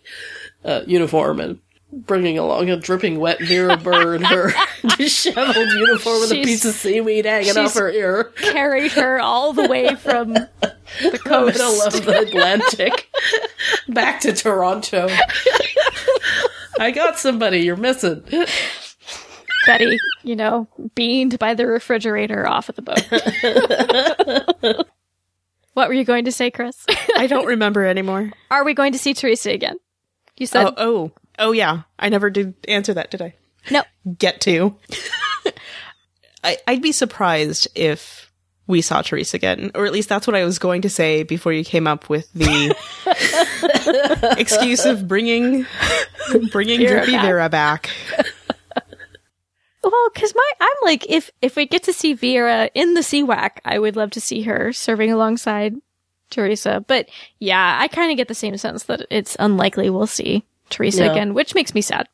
[SPEAKER 2] uh, uniform and bringing along a dripping wet Vera Burr, her disheveled uniform with a piece of seaweed hanging off her ear.
[SPEAKER 3] Carried her all the way from the
[SPEAKER 2] the
[SPEAKER 3] coast.
[SPEAKER 2] middle of the Atlantic back to Toronto. I got somebody you're missing.
[SPEAKER 3] Betty, you know, beamed by the refrigerator off of the boat. what were you going to say, Chris?
[SPEAKER 1] I don't remember anymore.
[SPEAKER 3] Are we going to see Teresa again? You said
[SPEAKER 1] Oh, oh, oh, yeah. I never did answer that, did I?
[SPEAKER 3] no.
[SPEAKER 1] Get to. I, I'd be surprised if we saw Teresa again, or at least that's what I was going to say before you came up with the excuse of bringing bringing
[SPEAKER 3] Vera
[SPEAKER 1] Drippy
[SPEAKER 3] back.
[SPEAKER 1] Vera back.
[SPEAKER 3] Well, because my I'm like, if if we get to see Vera in the CWAC, I would love to see her serving alongside Teresa. But yeah, I kind of get the same sense that it's unlikely we'll see Teresa
[SPEAKER 2] Yeah.
[SPEAKER 3] again, which makes me sad.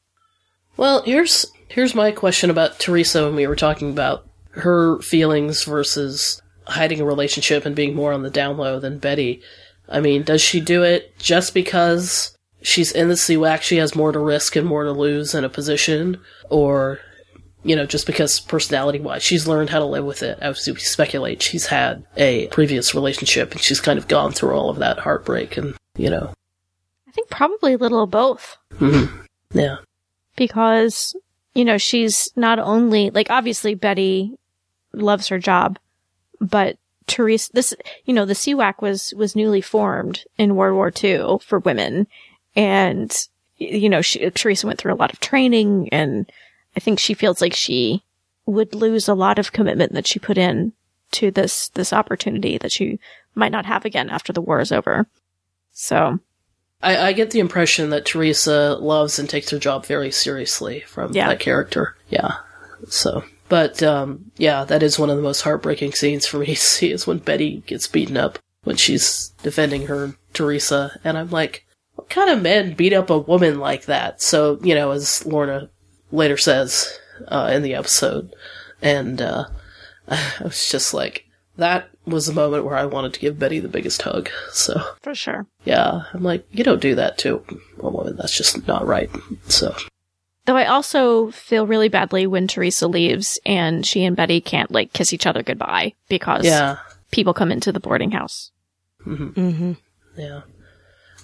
[SPEAKER 2] Well, here's here's my question about Teresa when we were talking about her feelings versus hiding a relationship and being more on the down low than Betty. I mean, does she do it just because she's in the CWAC, she has more to risk and more to lose in a position, or you know, just because personality wise she's learned how to live with it. As we speculate, she's had a previous relationship and she's kind of gone through all of that heartbreak and you know,
[SPEAKER 3] I think probably a little of both. Mm-hmm.
[SPEAKER 2] yeah,
[SPEAKER 3] because you know she's not only like obviously Betty loves her job, but Teresa this you know the CWAC was was newly formed in World War II for women, and you know she, Teresa went through a lot of training, and I think she feels like she would lose a lot of commitment that she put in to this this opportunity that she might not have again after the war is over. So
[SPEAKER 2] I, I get the impression that Teresa loves and takes her job very seriously from
[SPEAKER 3] Yeah.
[SPEAKER 2] that character. Yeah. So, but um, yeah, that is one of the most heartbreaking scenes for me to see is when Betty gets beaten up when she's defending her Teresa, and I'm like, what kind of men beat up a woman like that? So, you know, as Lorna later says uh, in the episode, and uh, I was just like, that was the moment where I wanted to give Betty the biggest hug. So.
[SPEAKER 3] for sure.
[SPEAKER 2] Yeah, I'm like, you don't do that to a woman. That's just not right. So,
[SPEAKER 3] Though I also feel really badly when Teresa leaves and she and Betty can't like kiss each other goodbye because
[SPEAKER 2] yeah,
[SPEAKER 3] people come into the boarding house.
[SPEAKER 1] Mm-hmm.
[SPEAKER 2] yeah.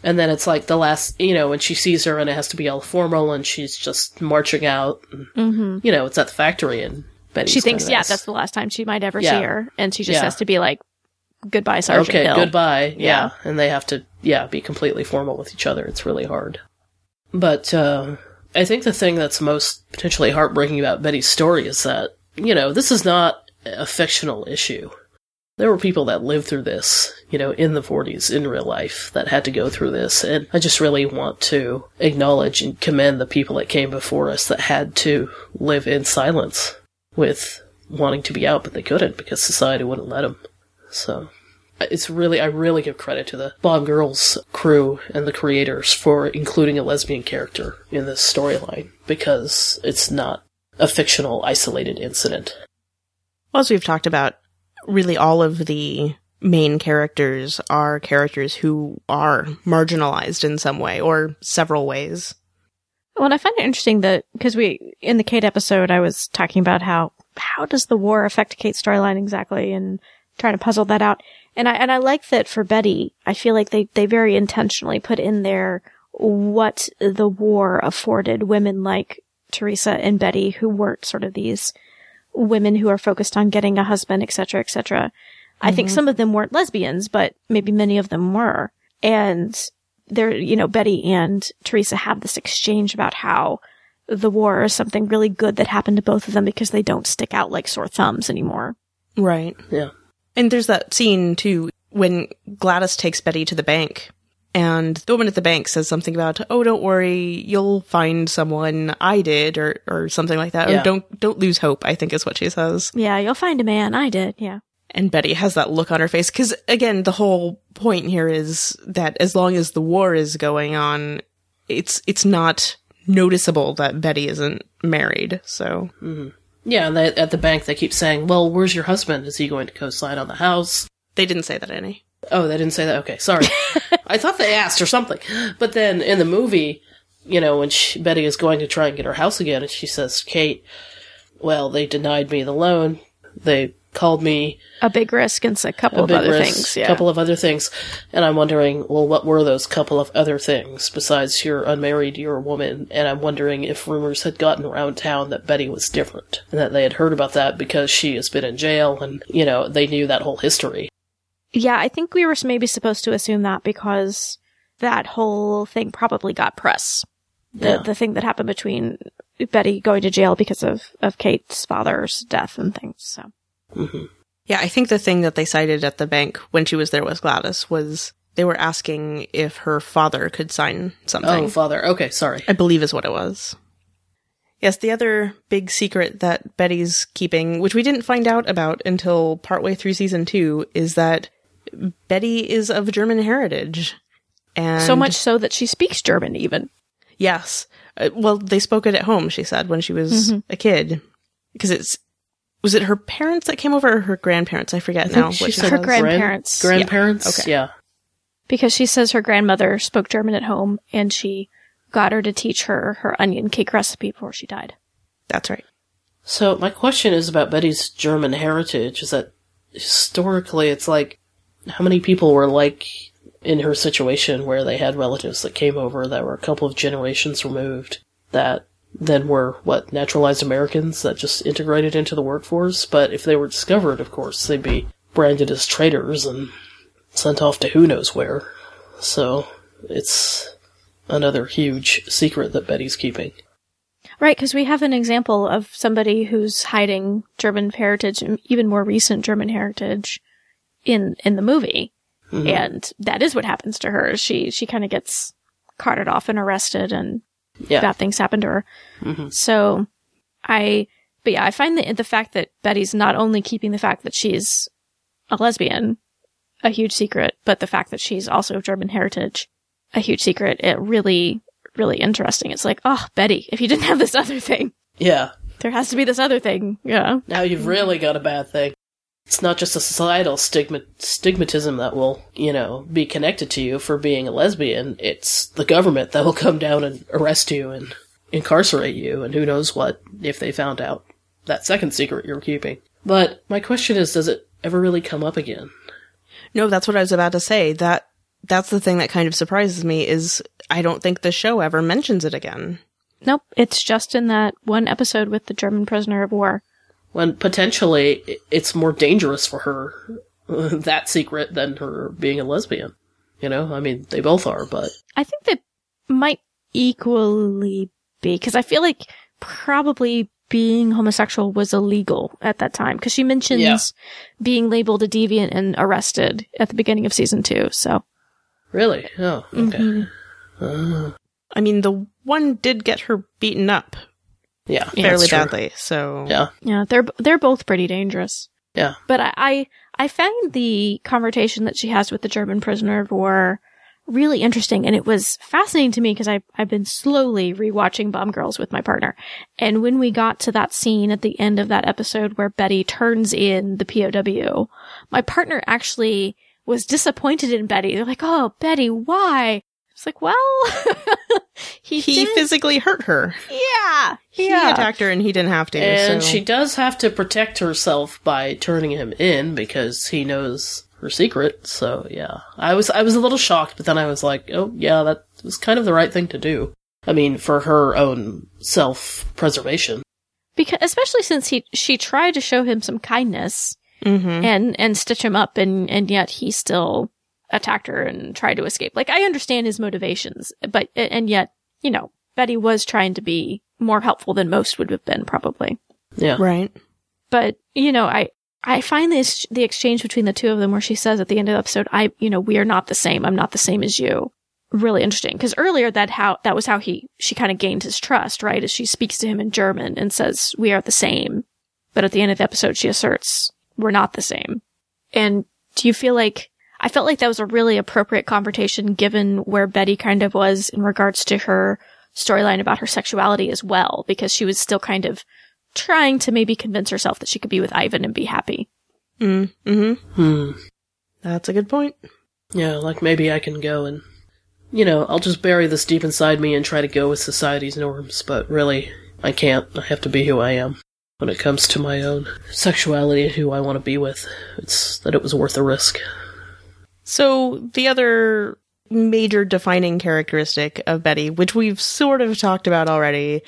[SPEAKER 2] And then it's like the last, you know, when she sees her and it has to be all formal and she's just marching out. And,
[SPEAKER 3] Mm-hmm.
[SPEAKER 2] You know, it's at the factory and Betty's
[SPEAKER 3] She thinks, yeah,
[SPEAKER 2] nice.
[SPEAKER 3] that's the last time she might ever
[SPEAKER 2] Yeah.
[SPEAKER 3] see her, and she just
[SPEAKER 2] Yeah.
[SPEAKER 3] has to be like, "Goodbye, Sergeant
[SPEAKER 2] okay,
[SPEAKER 3] Hill."
[SPEAKER 2] goodbye. Yeah.
[SPEAKER 3] Yeah.
[SPEAKER 2] And they have to, yeah, be completely formal with each other. It's really hard. But, uh, I think the thing that's most potentially heartbreaking about Betty's story is that, you know, this is not a fictional issue. There were people that lived through this, you know, in the 40s in real life that had to go through this. And I just really want to acknowledge and commend the people that came before us that had to live in silence with wanting to be out, but they couldn't because society wouldn't let them. So it's really, I really give credit to the Bomb Girls crew and the creators for including a lesbian character in this storyline because it's not a fictional, isolated incident.
[SPEAKER 1] Well, as we've talked about, really all of the main characters are characters who are marginalized in some way or several ways.
[SPEAKER 3] Well, I find it interesting that because we in the Kate episode, I was talking about how how does the war affect Kate's storyline exactly, and trying to puzzle that out. And I and I like that for Betty. I feel like they they very intentionally put in there what the war afforded women like Teresa and Betty, who weren't sort of these women who are focused on getting a husband, etc., etc. I think mm-hmm. some of them weren't lesbians, but maybe many of them were. And there, you know, Betty and Teresa have this exchange about how the war is something really good that happened to both of them because they don't stick out like sore thumbs anymore.
[SPEAKER 1] Right.
[SPEAKER 2] Yeah.
[SPEAKER 1] And there's that scene too when Gladys takes Betty to the bank and the woman at the bank says something about, "Oh, don't worry, you'll find someone I did," or or something like that.
[SPEAKER 2] Yeah.
[SPEAKER 1] Or don't don't lose hope. I think is what she says.
[SPEAKER 3] Yeah, you'll find a man. I did. Yeah.
[SPEAKER 1] And Betty has that look on her face because again, the whole point here is that as long as the war is going on, it's it's not noticeable that Betty isn't married. So mm-hmm.
[SPEAKER 2] Yeah, and they, at the bank they keep saying, "Well, where's your husband? Is he going to co-sign on the house?"
[SPEAKER 1] they didn't say that any.
[SPEAKER 2] Oh, they didn't say that. Okay, sorry. I thought they asked or something. But then in the movie, you know, when she, Betty is going to try and get her house again, and she says, "Kate, well, they denied me the loan. They called me
[SPEAKER 3] A big risk and a couple
[SPEAKER 2] a
[SPEAKER 3] of other
[SPEAKER 2] risk,
[SPEAKER 3] things. Yeah.
[SPEAKER 2] couple of other things." And I'm wondering, well, what were those couple of other things besides you're unmarried, you're a woman? And I'm wondering if rumors had gotten around town that Betty was different, and that they had heard about that because she has been in jail, and you know, they knew that whole history.
[SPEAKER 3] Yeah, I think we were maybe supposed to assume that because that whole thing probably got press. The
[SPEAKER 2] Yeah.
[SPEAKER 3] the thing that happened between Betty going to jail because of of Kate's father's death and things. So mm-hmm.
[SPEAKER 1] Yeah, I think the thing that they cited at the bank when she was there with Gladys was they were asking if her father could sign something.
[SPEAKER 2] Oh, father. Okay, sorry.
[SPEAKER 1] I believe is what it was. Yes, the other big secret that Betty's keeping, which we didn't find out about until partway through season two, is that Betty is of German heritage. And
[SPEAKER 3] so much so that she speaks German even.
[SPEAKER 1] Yes. Uh, well, they spoke it at home, she said, when she was
[SPEAKER 3] Mm-hmm.
[SPEAKER 1] a kid. Because it's, was it her parents that came over or her grandparents? I forget now.
[SPEAKER 2] she
[SPEAKER 1] what she
[SPEAKER 2] said
[SPEAKER 3] Her
[SPEAKER 1] says.
[SPEAKER 3] grand- grandparents.
[SPEAKER 2] Gran- grandparents.
[SPEAKER 1] Okay.
[SPEAKER 2] Yeah.
[SPEAKER 3] because she says her grandmother spoke German at home and she got her to teach her her onion cake recipe before she died.
[SPEAKER 1] That's right.
[SPEAKER 2] So my question is about Betty's German heritage. Is that historically, it's like how many people were like in her situation where they had relatives that came over that were a couple of generations removed that then were what naturalized Americans that just integrated into the workforce. But if they were discovered, of course, they'd be branded as traitors and sent off to who knows where. So it's another huge secret that Betty's keeping.
[SPEAKER 3] Right, because we have an example of somebody who's hiding German heritage, even more recent German heritage, in in the movie, mm-hmm. and that is what happens to her. She she kind of gets carted off and arrested, and
[SPEAKER 2] Yeah.
[SPEAKER 3] bad things happen to her. Mm-hmm. So, I but yeah, I find the the fact that Betty's not only keeping the fact that she's a lesbian a huge secret, but the fact that she's also of German heritage a huge secret. It really really interesting. It's like, oh, Betty, if you didn't have this other thing,
[SPEAKER 2] Yeah.
[SPEAKER 3] there has to be this other thing. Yeah.
[SPEAKER 2] Now you've really got a bad thing. It's not just a societal stigma stigmatism that will, you know, be connected to you for being a lesbian. It's the government that will come down and arrest you and incarcerate you, and who knows what if they found out that second secret you're keeping. But my question is, does it ever really come up again?
[SPEAKER 1] No, that's what I was about to say. That that's the thing that kind of surprises me is I don't think the show ever mentions it again.
[SPEAKER 3] Nope. It's just in that one episode with the German prisoner of war.
[SPEAKER 2] When potentially it's more dangerous for her that secret than her being a lesbian. You know, I mean, they both are, but
[SPEAKER 3] I think they might equally be because I feel like probably being homosexual was illegal at that time because she mentions
[SPEAKER 2] Yeah.
[SPEAKER 3] being labeled a deviant and arrested at the beginning of season two. So
[SPEAKER 2] really, oh, okay. Mm-hmm. Oh.
[SPEAKER 1] I mean, the one did get her beaten up
[SPEAKER 2] Yeah,
[SPEAKER 3] Yeah,
[SPEAKER 1] fairly badly. So
[SPEAKER 2] Yeah,
[SPEAKER 3] yeah, they're they're both pretty dangerous.
[SPEAKER 2] yeah.
[SPEAKER 3] But I, I I found the conversation that she has with the German prisoner of war really interesting, and it was fascinating to me because I I've been slowly rewatching Bomb Girls with my partner, and when we got to that scene at the end of that episode where Betty turns in the POW, my partner actually was disappointed in Betty. They're like, "Oh, Betty, why?" It's like, well, he
[SPEAKER 1] he
[SPEAKER 3] did-
[SPEAKER 1] physically hurt her.
[SPEAKER 3] yeah,
[SPEAKER 1] He
[SPEAKER 3] yeah.
[SPEAKER 1] attacked her and he didn't have to.
[SPEAKER 2] And
[SPEAKER 1] so.
[SPEAKER 2] she does have to protect herself by turning him in because he knows her secret. So yeah, I was I was a little shocked, but then I was like, oh yeah, that was kind of the right thing to do. I mean, for her own self preservation.
[SPEAKER 3] because especially since he she tried to show him some kindness
[SPEAKER 1] Mhm.
[SPEAKER 3] and and stitch him up and and yet he still attacked her and tried to escape. Like i understand his motivations but and yet you know betty was trying to be more helpful than most would have been probably.
[SPEAKER 2] Yeah,
[SPEAKER 1] Right.
[SPEAKER 3] but you know i i find this the exchange between the two of them where she says at the end of the episode i you know we are not the same. I'm not the same as you really interesting. Because earlier that how that was how he she kind of gained his trust right? As she speaks to him in german and says we are the same. But at the end of the episode she asserts we're not the same. And do you feel like i felt like that was a really appropriate confrontation given where betty kind of was in regards to her storyline about her sexuality as well, because she was still kind of trying to maybe convince herself that she could be with Ivan and be happy.
[SPEAKER 1] Mm, mm-hmm.
[SPEAKER 2] Hmm.
[SPEAKER 1] That's a good point.
[SPEAKER 2] Yeah, like maybe I can go and, you know, I'll just bury this deep inside me and try to go with society's norms, but really, I can't. I have to be who I am. When it comes to my own sexuality and who I want to be with, it's that it was worth the risk.
[SPEAKER 1] So the other major defining characteristic of Betty, which we've sort of talked about already,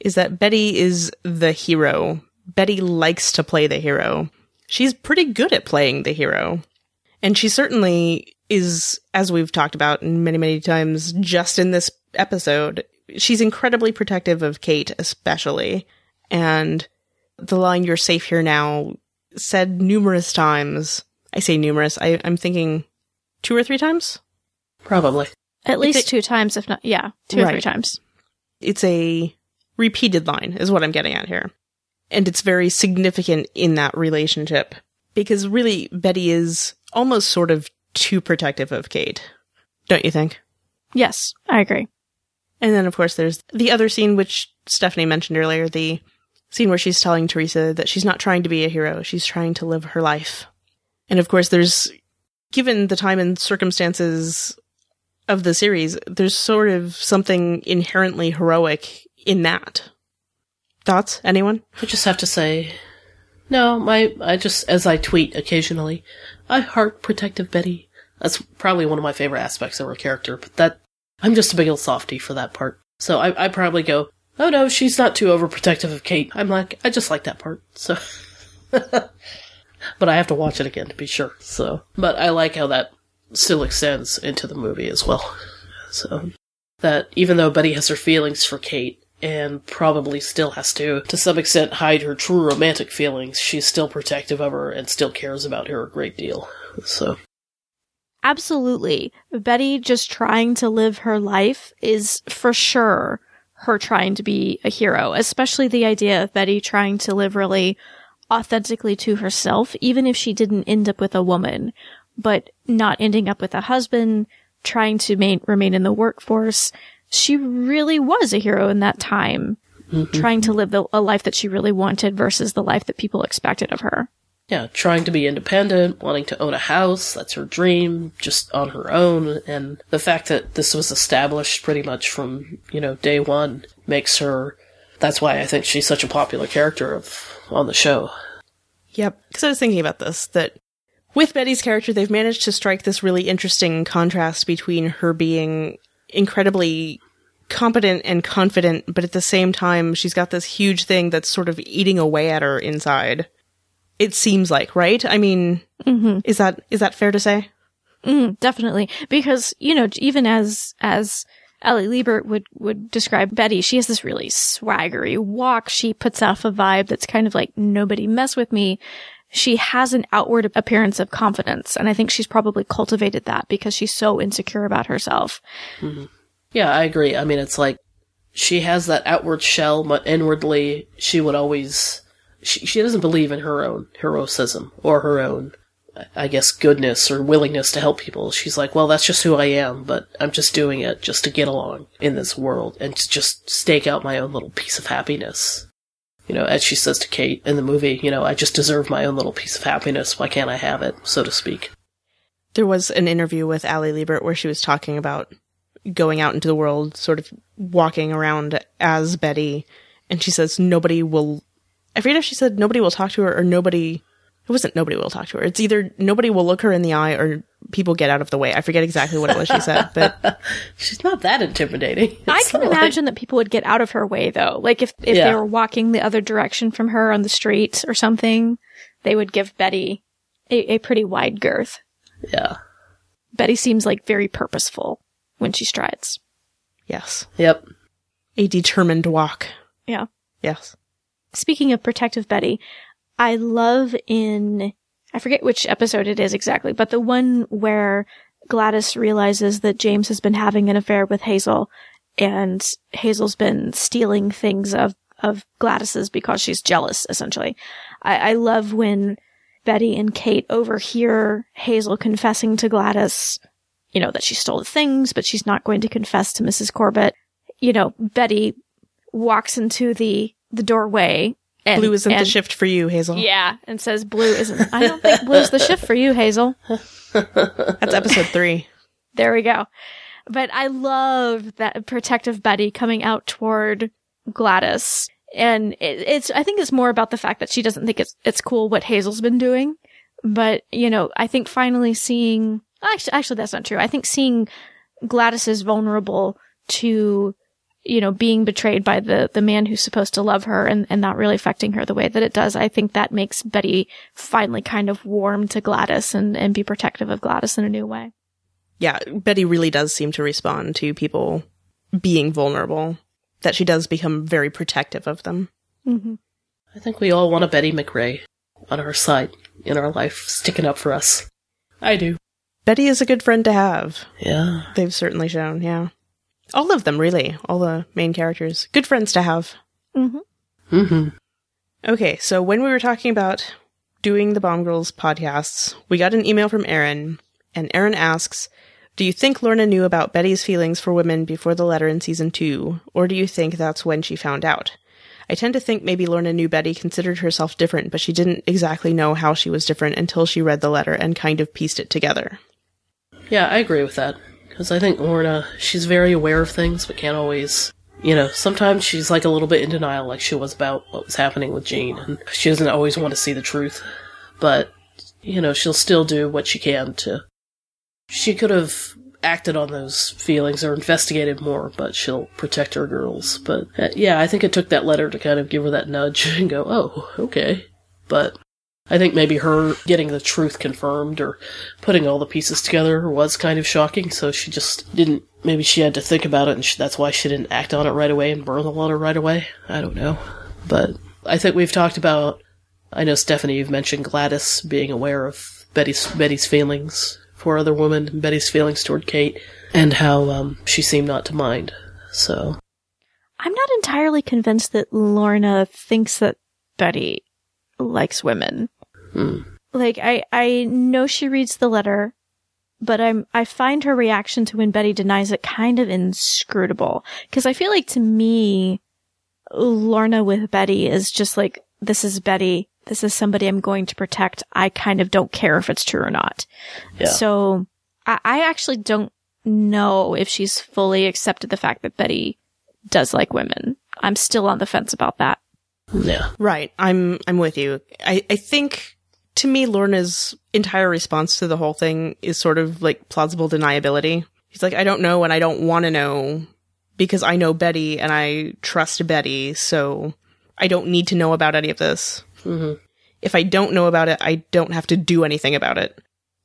[SPEAKER 1] is that Betty is the hero. Betty likes to play the hero. She's pretty good at playing the hero. And she certainly is, as we've talked about many, many times just in this episode, she's incredibly protective of Kate, especially. And the line, you're safe here now, said numerous times. I say numerous, I, I'm thinking two or three times?
[SPEAKER 2] Probably.
[SPEAKER 3] At least
[SPEAKER 1] it-
[SPEAKER 3] two times, if not, yeah, two or three times.
[SPEAKER 1] It's a repeated line, is what I'm getting at here. And it's very significant in that relationship because really Betty is almost sort of too protective of Kate. Don't you think?
[SPEAKER 3] Yes, I agree.
[SPEAKER 1] And then, of course, there's the other scene, which Stephanie mentioned earlier the scene where she's telling Teresa that she's not trying to be a hero, she's trying to live her life. And of course, there's, given the time and circumstances of the series, there's sort of something inherently heroic in that. Thoughts? Anyone?
[SPEAKER 2] I just have to say, no, my, I just, as I tweet occasionally, I heart protective Betty. That's probably one of my favorite aspects of her character, but that, I'm just a big old softy for that part. So I, I probably go, oh no, she's not too overprotective of Kate. I'm like, I just like that part, so. but I have to watch it again to be sure, so. But I like how that still extends into the movie as well. So, that even though Betty has her feelings for Kate, and probably still has to, to some extent, hide her true romantic feelings, she's still protective of her and still cares about her a great deal. So,
[SPEAKER 3] Absolutely. Betty just trying to live her life is for sure her trying to be a hero, especially the idea of Betty trying to live really authentically to herself, even if she didn't end up with a woman, but not ending up with a husband, trying to main, remain in the workforce. She really was a hero in that time, mm-hmm. trying to live the, a life that she really wanted versus the life that people expected of her.
[SPEAKER 2] yeah, trying to be independent, wanting to own a house, that's her dream, just on her own, and the fact that this was established pretty much from, you know, day one makes her, that's why I think she's such a popular character of, on the show.
[SPEAKER 1] Yep. Because I was thinking about this, that with Betty's character, they've managed to strike this really interesting contrast between her being incredibly competent and confident, but at the same time, she's got this huge thing that's sort of eating away at her inside. It seems like, right? I mean, is that is that fair to say?
[SPEAKER 3] Mm, definitely. Because, you know, even as, as Ali Liebert would, would describe Betty, she has this really swaggery walk. She puts off a vibe that's kind of like, nobody mess with me. She has an outward appearance of confidence. And I think she's probably cultivated that because she's so insecure about herself. Mm-hmm.
[SPEAKER 2] Yeah, I agree. I mean, it's like she has that outward shell, but inwardly she would always she she doesn't believe in her own heroism or her own I guess goodness or willingness to help people. She's like, well, that's just who I am, but I'm just doing it just to get along in this world and to just stake out my own little piece of happiness. You know, as she says to Kate in the movie, you know, I just deserve my own little piece of happiness. Why can't I have it, so to speak?
[SPEAKER 1] There was an interview with Ali Liebert where she was talking about going out into the world, sort of walking around as Betty, and she says nobody will. I forget if she said nobody will talk to her or nobody. It wasn't nobody will talk to her. It's either nobody will look her in the eye or people get out of the way. I forget exactly what it was she said, but
[SPEAKER 2] She's not that intimidating.
[SPEAKER 3] I can
[SPEAKER 2] not like-
[SPEAKER 3] imagine that people would get out of her way though. Like if, if
[SPEAKER 2] Yeah.
[SPEAKER 3] they were walking the other direction from her on the street or something, they would give Betty a, a pretty wide girth.
[SPEAKER 2] Yeah.
[SPEAKER 3] Betty seems like very purposeful when she strides.
[SPEAKER 1] yes,
[SPEAKER 2] Yep.
[SPEAKER 1] a determined walk.
[SPEAKER 3] Yeah.
[SPEAKER 1] Yes.
[SPEAKER 3] Speaking of protective Betty, I love in, I forget which episode it is exactly, but the one where Gladys realizes that James has been having an affair with Hazel and Hazel's been stealing things of, of Gladys's because she's jealous, essentially. I, I love when Betty and Kate overhear Hazel confessing to Gladys, you know, that she stole the things, but she's not going to confess to Mrs. Corbett. you know, Betty walks into the, the doorway and
[SPEAKER 1] Blue isn't the shift for you, Hazel.
[SPEAKER 3] Yeah, and says blue isn't. I don't think blue's the shift for you, Hazel.
[SPEAKER 1] That's episode three.
[SPEAKER 3] There we go. But I love that protective Betty coming out toward Gladys. And it, it's, I think it's more about the fact that she doesn't think it's, it's cool what Hazel's been doing. But, you know, I think finally seeing, actually, actually that's not true. I think seeing Gladys is vulnerable to, you know, being betrayed by the, the man who's supposed to love her and, and not really affecting her the way that it does. I think that makes Betty finally kind of warm to Gladys and, and be protective of Gladys in a new way.
[SPEAKER 1] Yeah, Betty really does seem to respond to people being vulnerable. That she does become very protective of them.
[SPEAKER 3] Mm-hmm.
[SPEAKER 2] I think we all want a Betty McRae on our side in our life, sticking up for us. I do.
[SPEAKER 1] Betty is a good friend to have.
[SPEAKER 2] Yeah.
[SPEAKER 1] They've certainly shown, yeah. All of them, really. All the main characters. Good friends to have.
[SPEAKER 3] Mm-hmm.
[SPEAKER 2] Mm-hmm.
[SPEAKER 1] Okay, so when we were talking about doing the Bomb Girls podcasts, we got an email from Erin, and Erin asks, Do you think Lorna knew about Betty's feelings for women before the letter in season two, or do you think that's when she found out? I tend to think maybe Lorna knew Betty considered herself different, but she didn't exactly know how she was different until she read the letter and kind of pieced it together.
[SPEAKER 2] Yeah, I agree with that. Because I think Lorna, she's very aware of things, but can't always. You know, sometimes she's like a little bit in denial, like she was about what was happening with Jean, and she doesn't always want to see the truth. But, you know, she'll still do what she can to. She could have acted on those feelings or investigated more, but she'll protect her girls. But, uh, yeah, I think it took that letter to kind of give her that nudge and go, oh, okay. But I think maybe her getting the truth confirmed or putting all the pieces together was kind of shocking, so she just didn't. Maybe she had to think about it, and she, that's why she didn't act on it right away and burn the letter right away. I don't know. But I think we've talked about. I know Stephanie, you've mentioned Gladys being aware of Betty's Betty's feelings for other women, Betty's feelings toward Kate, and how um, she seemed not to mind. So
[SPEAKER 3] I'm not entirely convinced that Lorna thinks that Betty likes women.
[SPEAKER 2] Hmm.
[SPEAKER 3] Like I I know she reads the letter, but I'm I find her reaction to when Betty denies it kind of inscrutable because I feel like to me Lorna with Betty is just like this is Betty. This is somebody I'm going to protect. I kind of don't care if it's true or not.
[SPEAKER 2] Yeah.
[SPEAKER 3] So I, I actually don't know if she's fully accepted the fact that Betty does like women. I'm still on the fence about that.
[SPEAKER 2] yeah,
[SPEAKER 1] Right. I'm I'm with you. I, I think to me Lorna's entire response to the whole thing is sort of like plausible deniability. He's like, I don't know and I don't want to know because I know Betty and I trust Betty, so I don't need to know about any of this.
[SPEAKER 2] hmm
[SPEAKER 1] If I don't know about it, I don't have to do anything about it.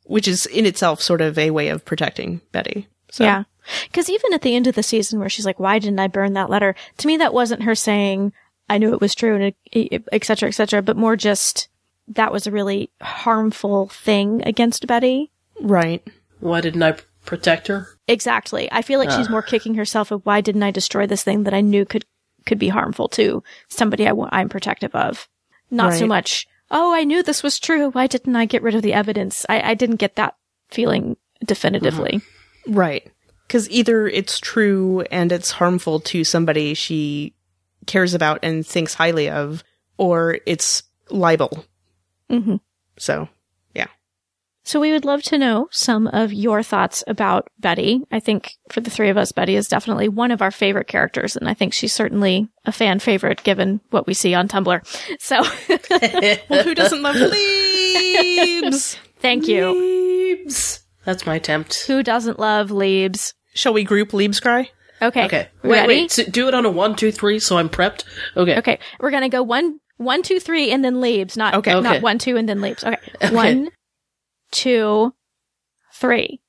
[SPEAKER 1] Which is in itself sort of a way of protecting Betty. So
[SPEAKER 3] Yeah. Cause even at the end of the season where she's like, why didn't I burn that letter? To me, that wasn't her saying, I knew it was true and et cetera, et cetera, but more just that was a really harmful thing against Betty.
[SPEAKER 1] Right.
[SPEAKER 2] why didn't I protect her?
[SPEAKER 3] Exactly. I feel like she's ah. more kicking herself of why didn't I destroy this thing that I knew could, could be harmful to somebody I, am protective of. Not so much, oh, I knew this was true. Why didn't I get rid of the evidence? I, I didn't get that feeling definitively. Mm-hmm.
[SPEAKER 1] Right. Because either it's true and it's harmful to somebody she cares about and thinks highly of, or it's libel.
[SPEAKER 3] Hmm
[SPEAKER 1] So, yeah.
[SPEAKER 3] So we would love to know some of your thoughts about Betty. I think for the three of us, Betty is definitely one of our favorite characters, and I think she's certainly a fan favorite given what we see on Tumblr. So
[SPEAKER 1] Well, who doesn't love Liebs?
[SPEAKER 3] thank you.
[SPEAKER 2] Liebs. That's my attempt.
[SPEAKER 3] Who doesn't love Liebs?
[SPEAKER 1] Shall we group Liebs cry?
[SPEAKER 3] Okay.
[SPEAKER 2] Okay. Wait,
[SPEAKER 3] ready?
[SPEAKER 2] wait. So do it on a one, two, three, so I'm prepped. Okay.
[SPEAKER 3] Okay. We're gonna go one, one, two, three, and then Liebs. Not
[SPEAKER 1] Okay.
[SPEAKER 3] not
[SPEAKER 2] Okay.
[SPEAKER 3] one, two, and then Liebs. Okay.
[SPEAKER 2] Okay.
[SPEAKER 3] One, two, three.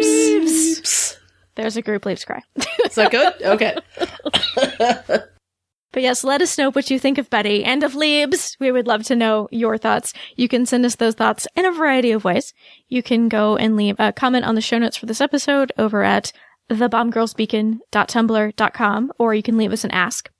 [SPEAKER 2] Liebs.
[SPEAKER 3] There's a group Liebs cry.
[SPEAKER 2] Is that good? Okay.
[SPEAKER 3] But yes, let us know what you think of Betty and of Liebs. We would love to know your thoughts. You can send us those thoughts in a variety of ways. You can go and leave a comment on the show notes for this episode over at thebombgirlsbeacon.tumblr.com, or you can leave us an ask.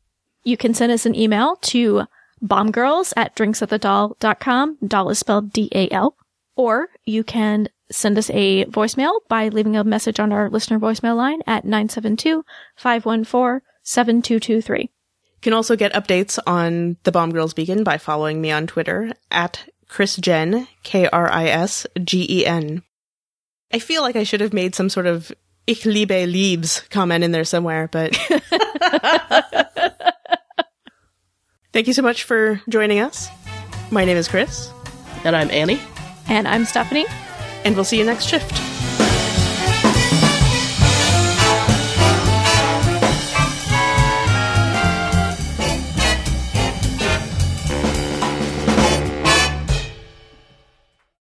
[SPEAKER 3] You can send us an email to bombgirls at drinksatthedal.com. Dal is spelled D-A-L. Or you can send us a voicemail by leaving a message on our listener voicemail line at 972-514-7223.
[SPEAKER 1] You can also get updates on the Bomb Girls Beacon by following me on Twitter at Kris Gen, K R I S G E N. I feel like I should have made some sort of Ich liebe Liebs comment in there somewhere, but thank you so much for joining us. My name is Chris,
[SPEAKER 2] And I'm Annie.
[SPEAKER 3] And I'm Stephanie.
[SPEAKER 1] and we'll see you next shift.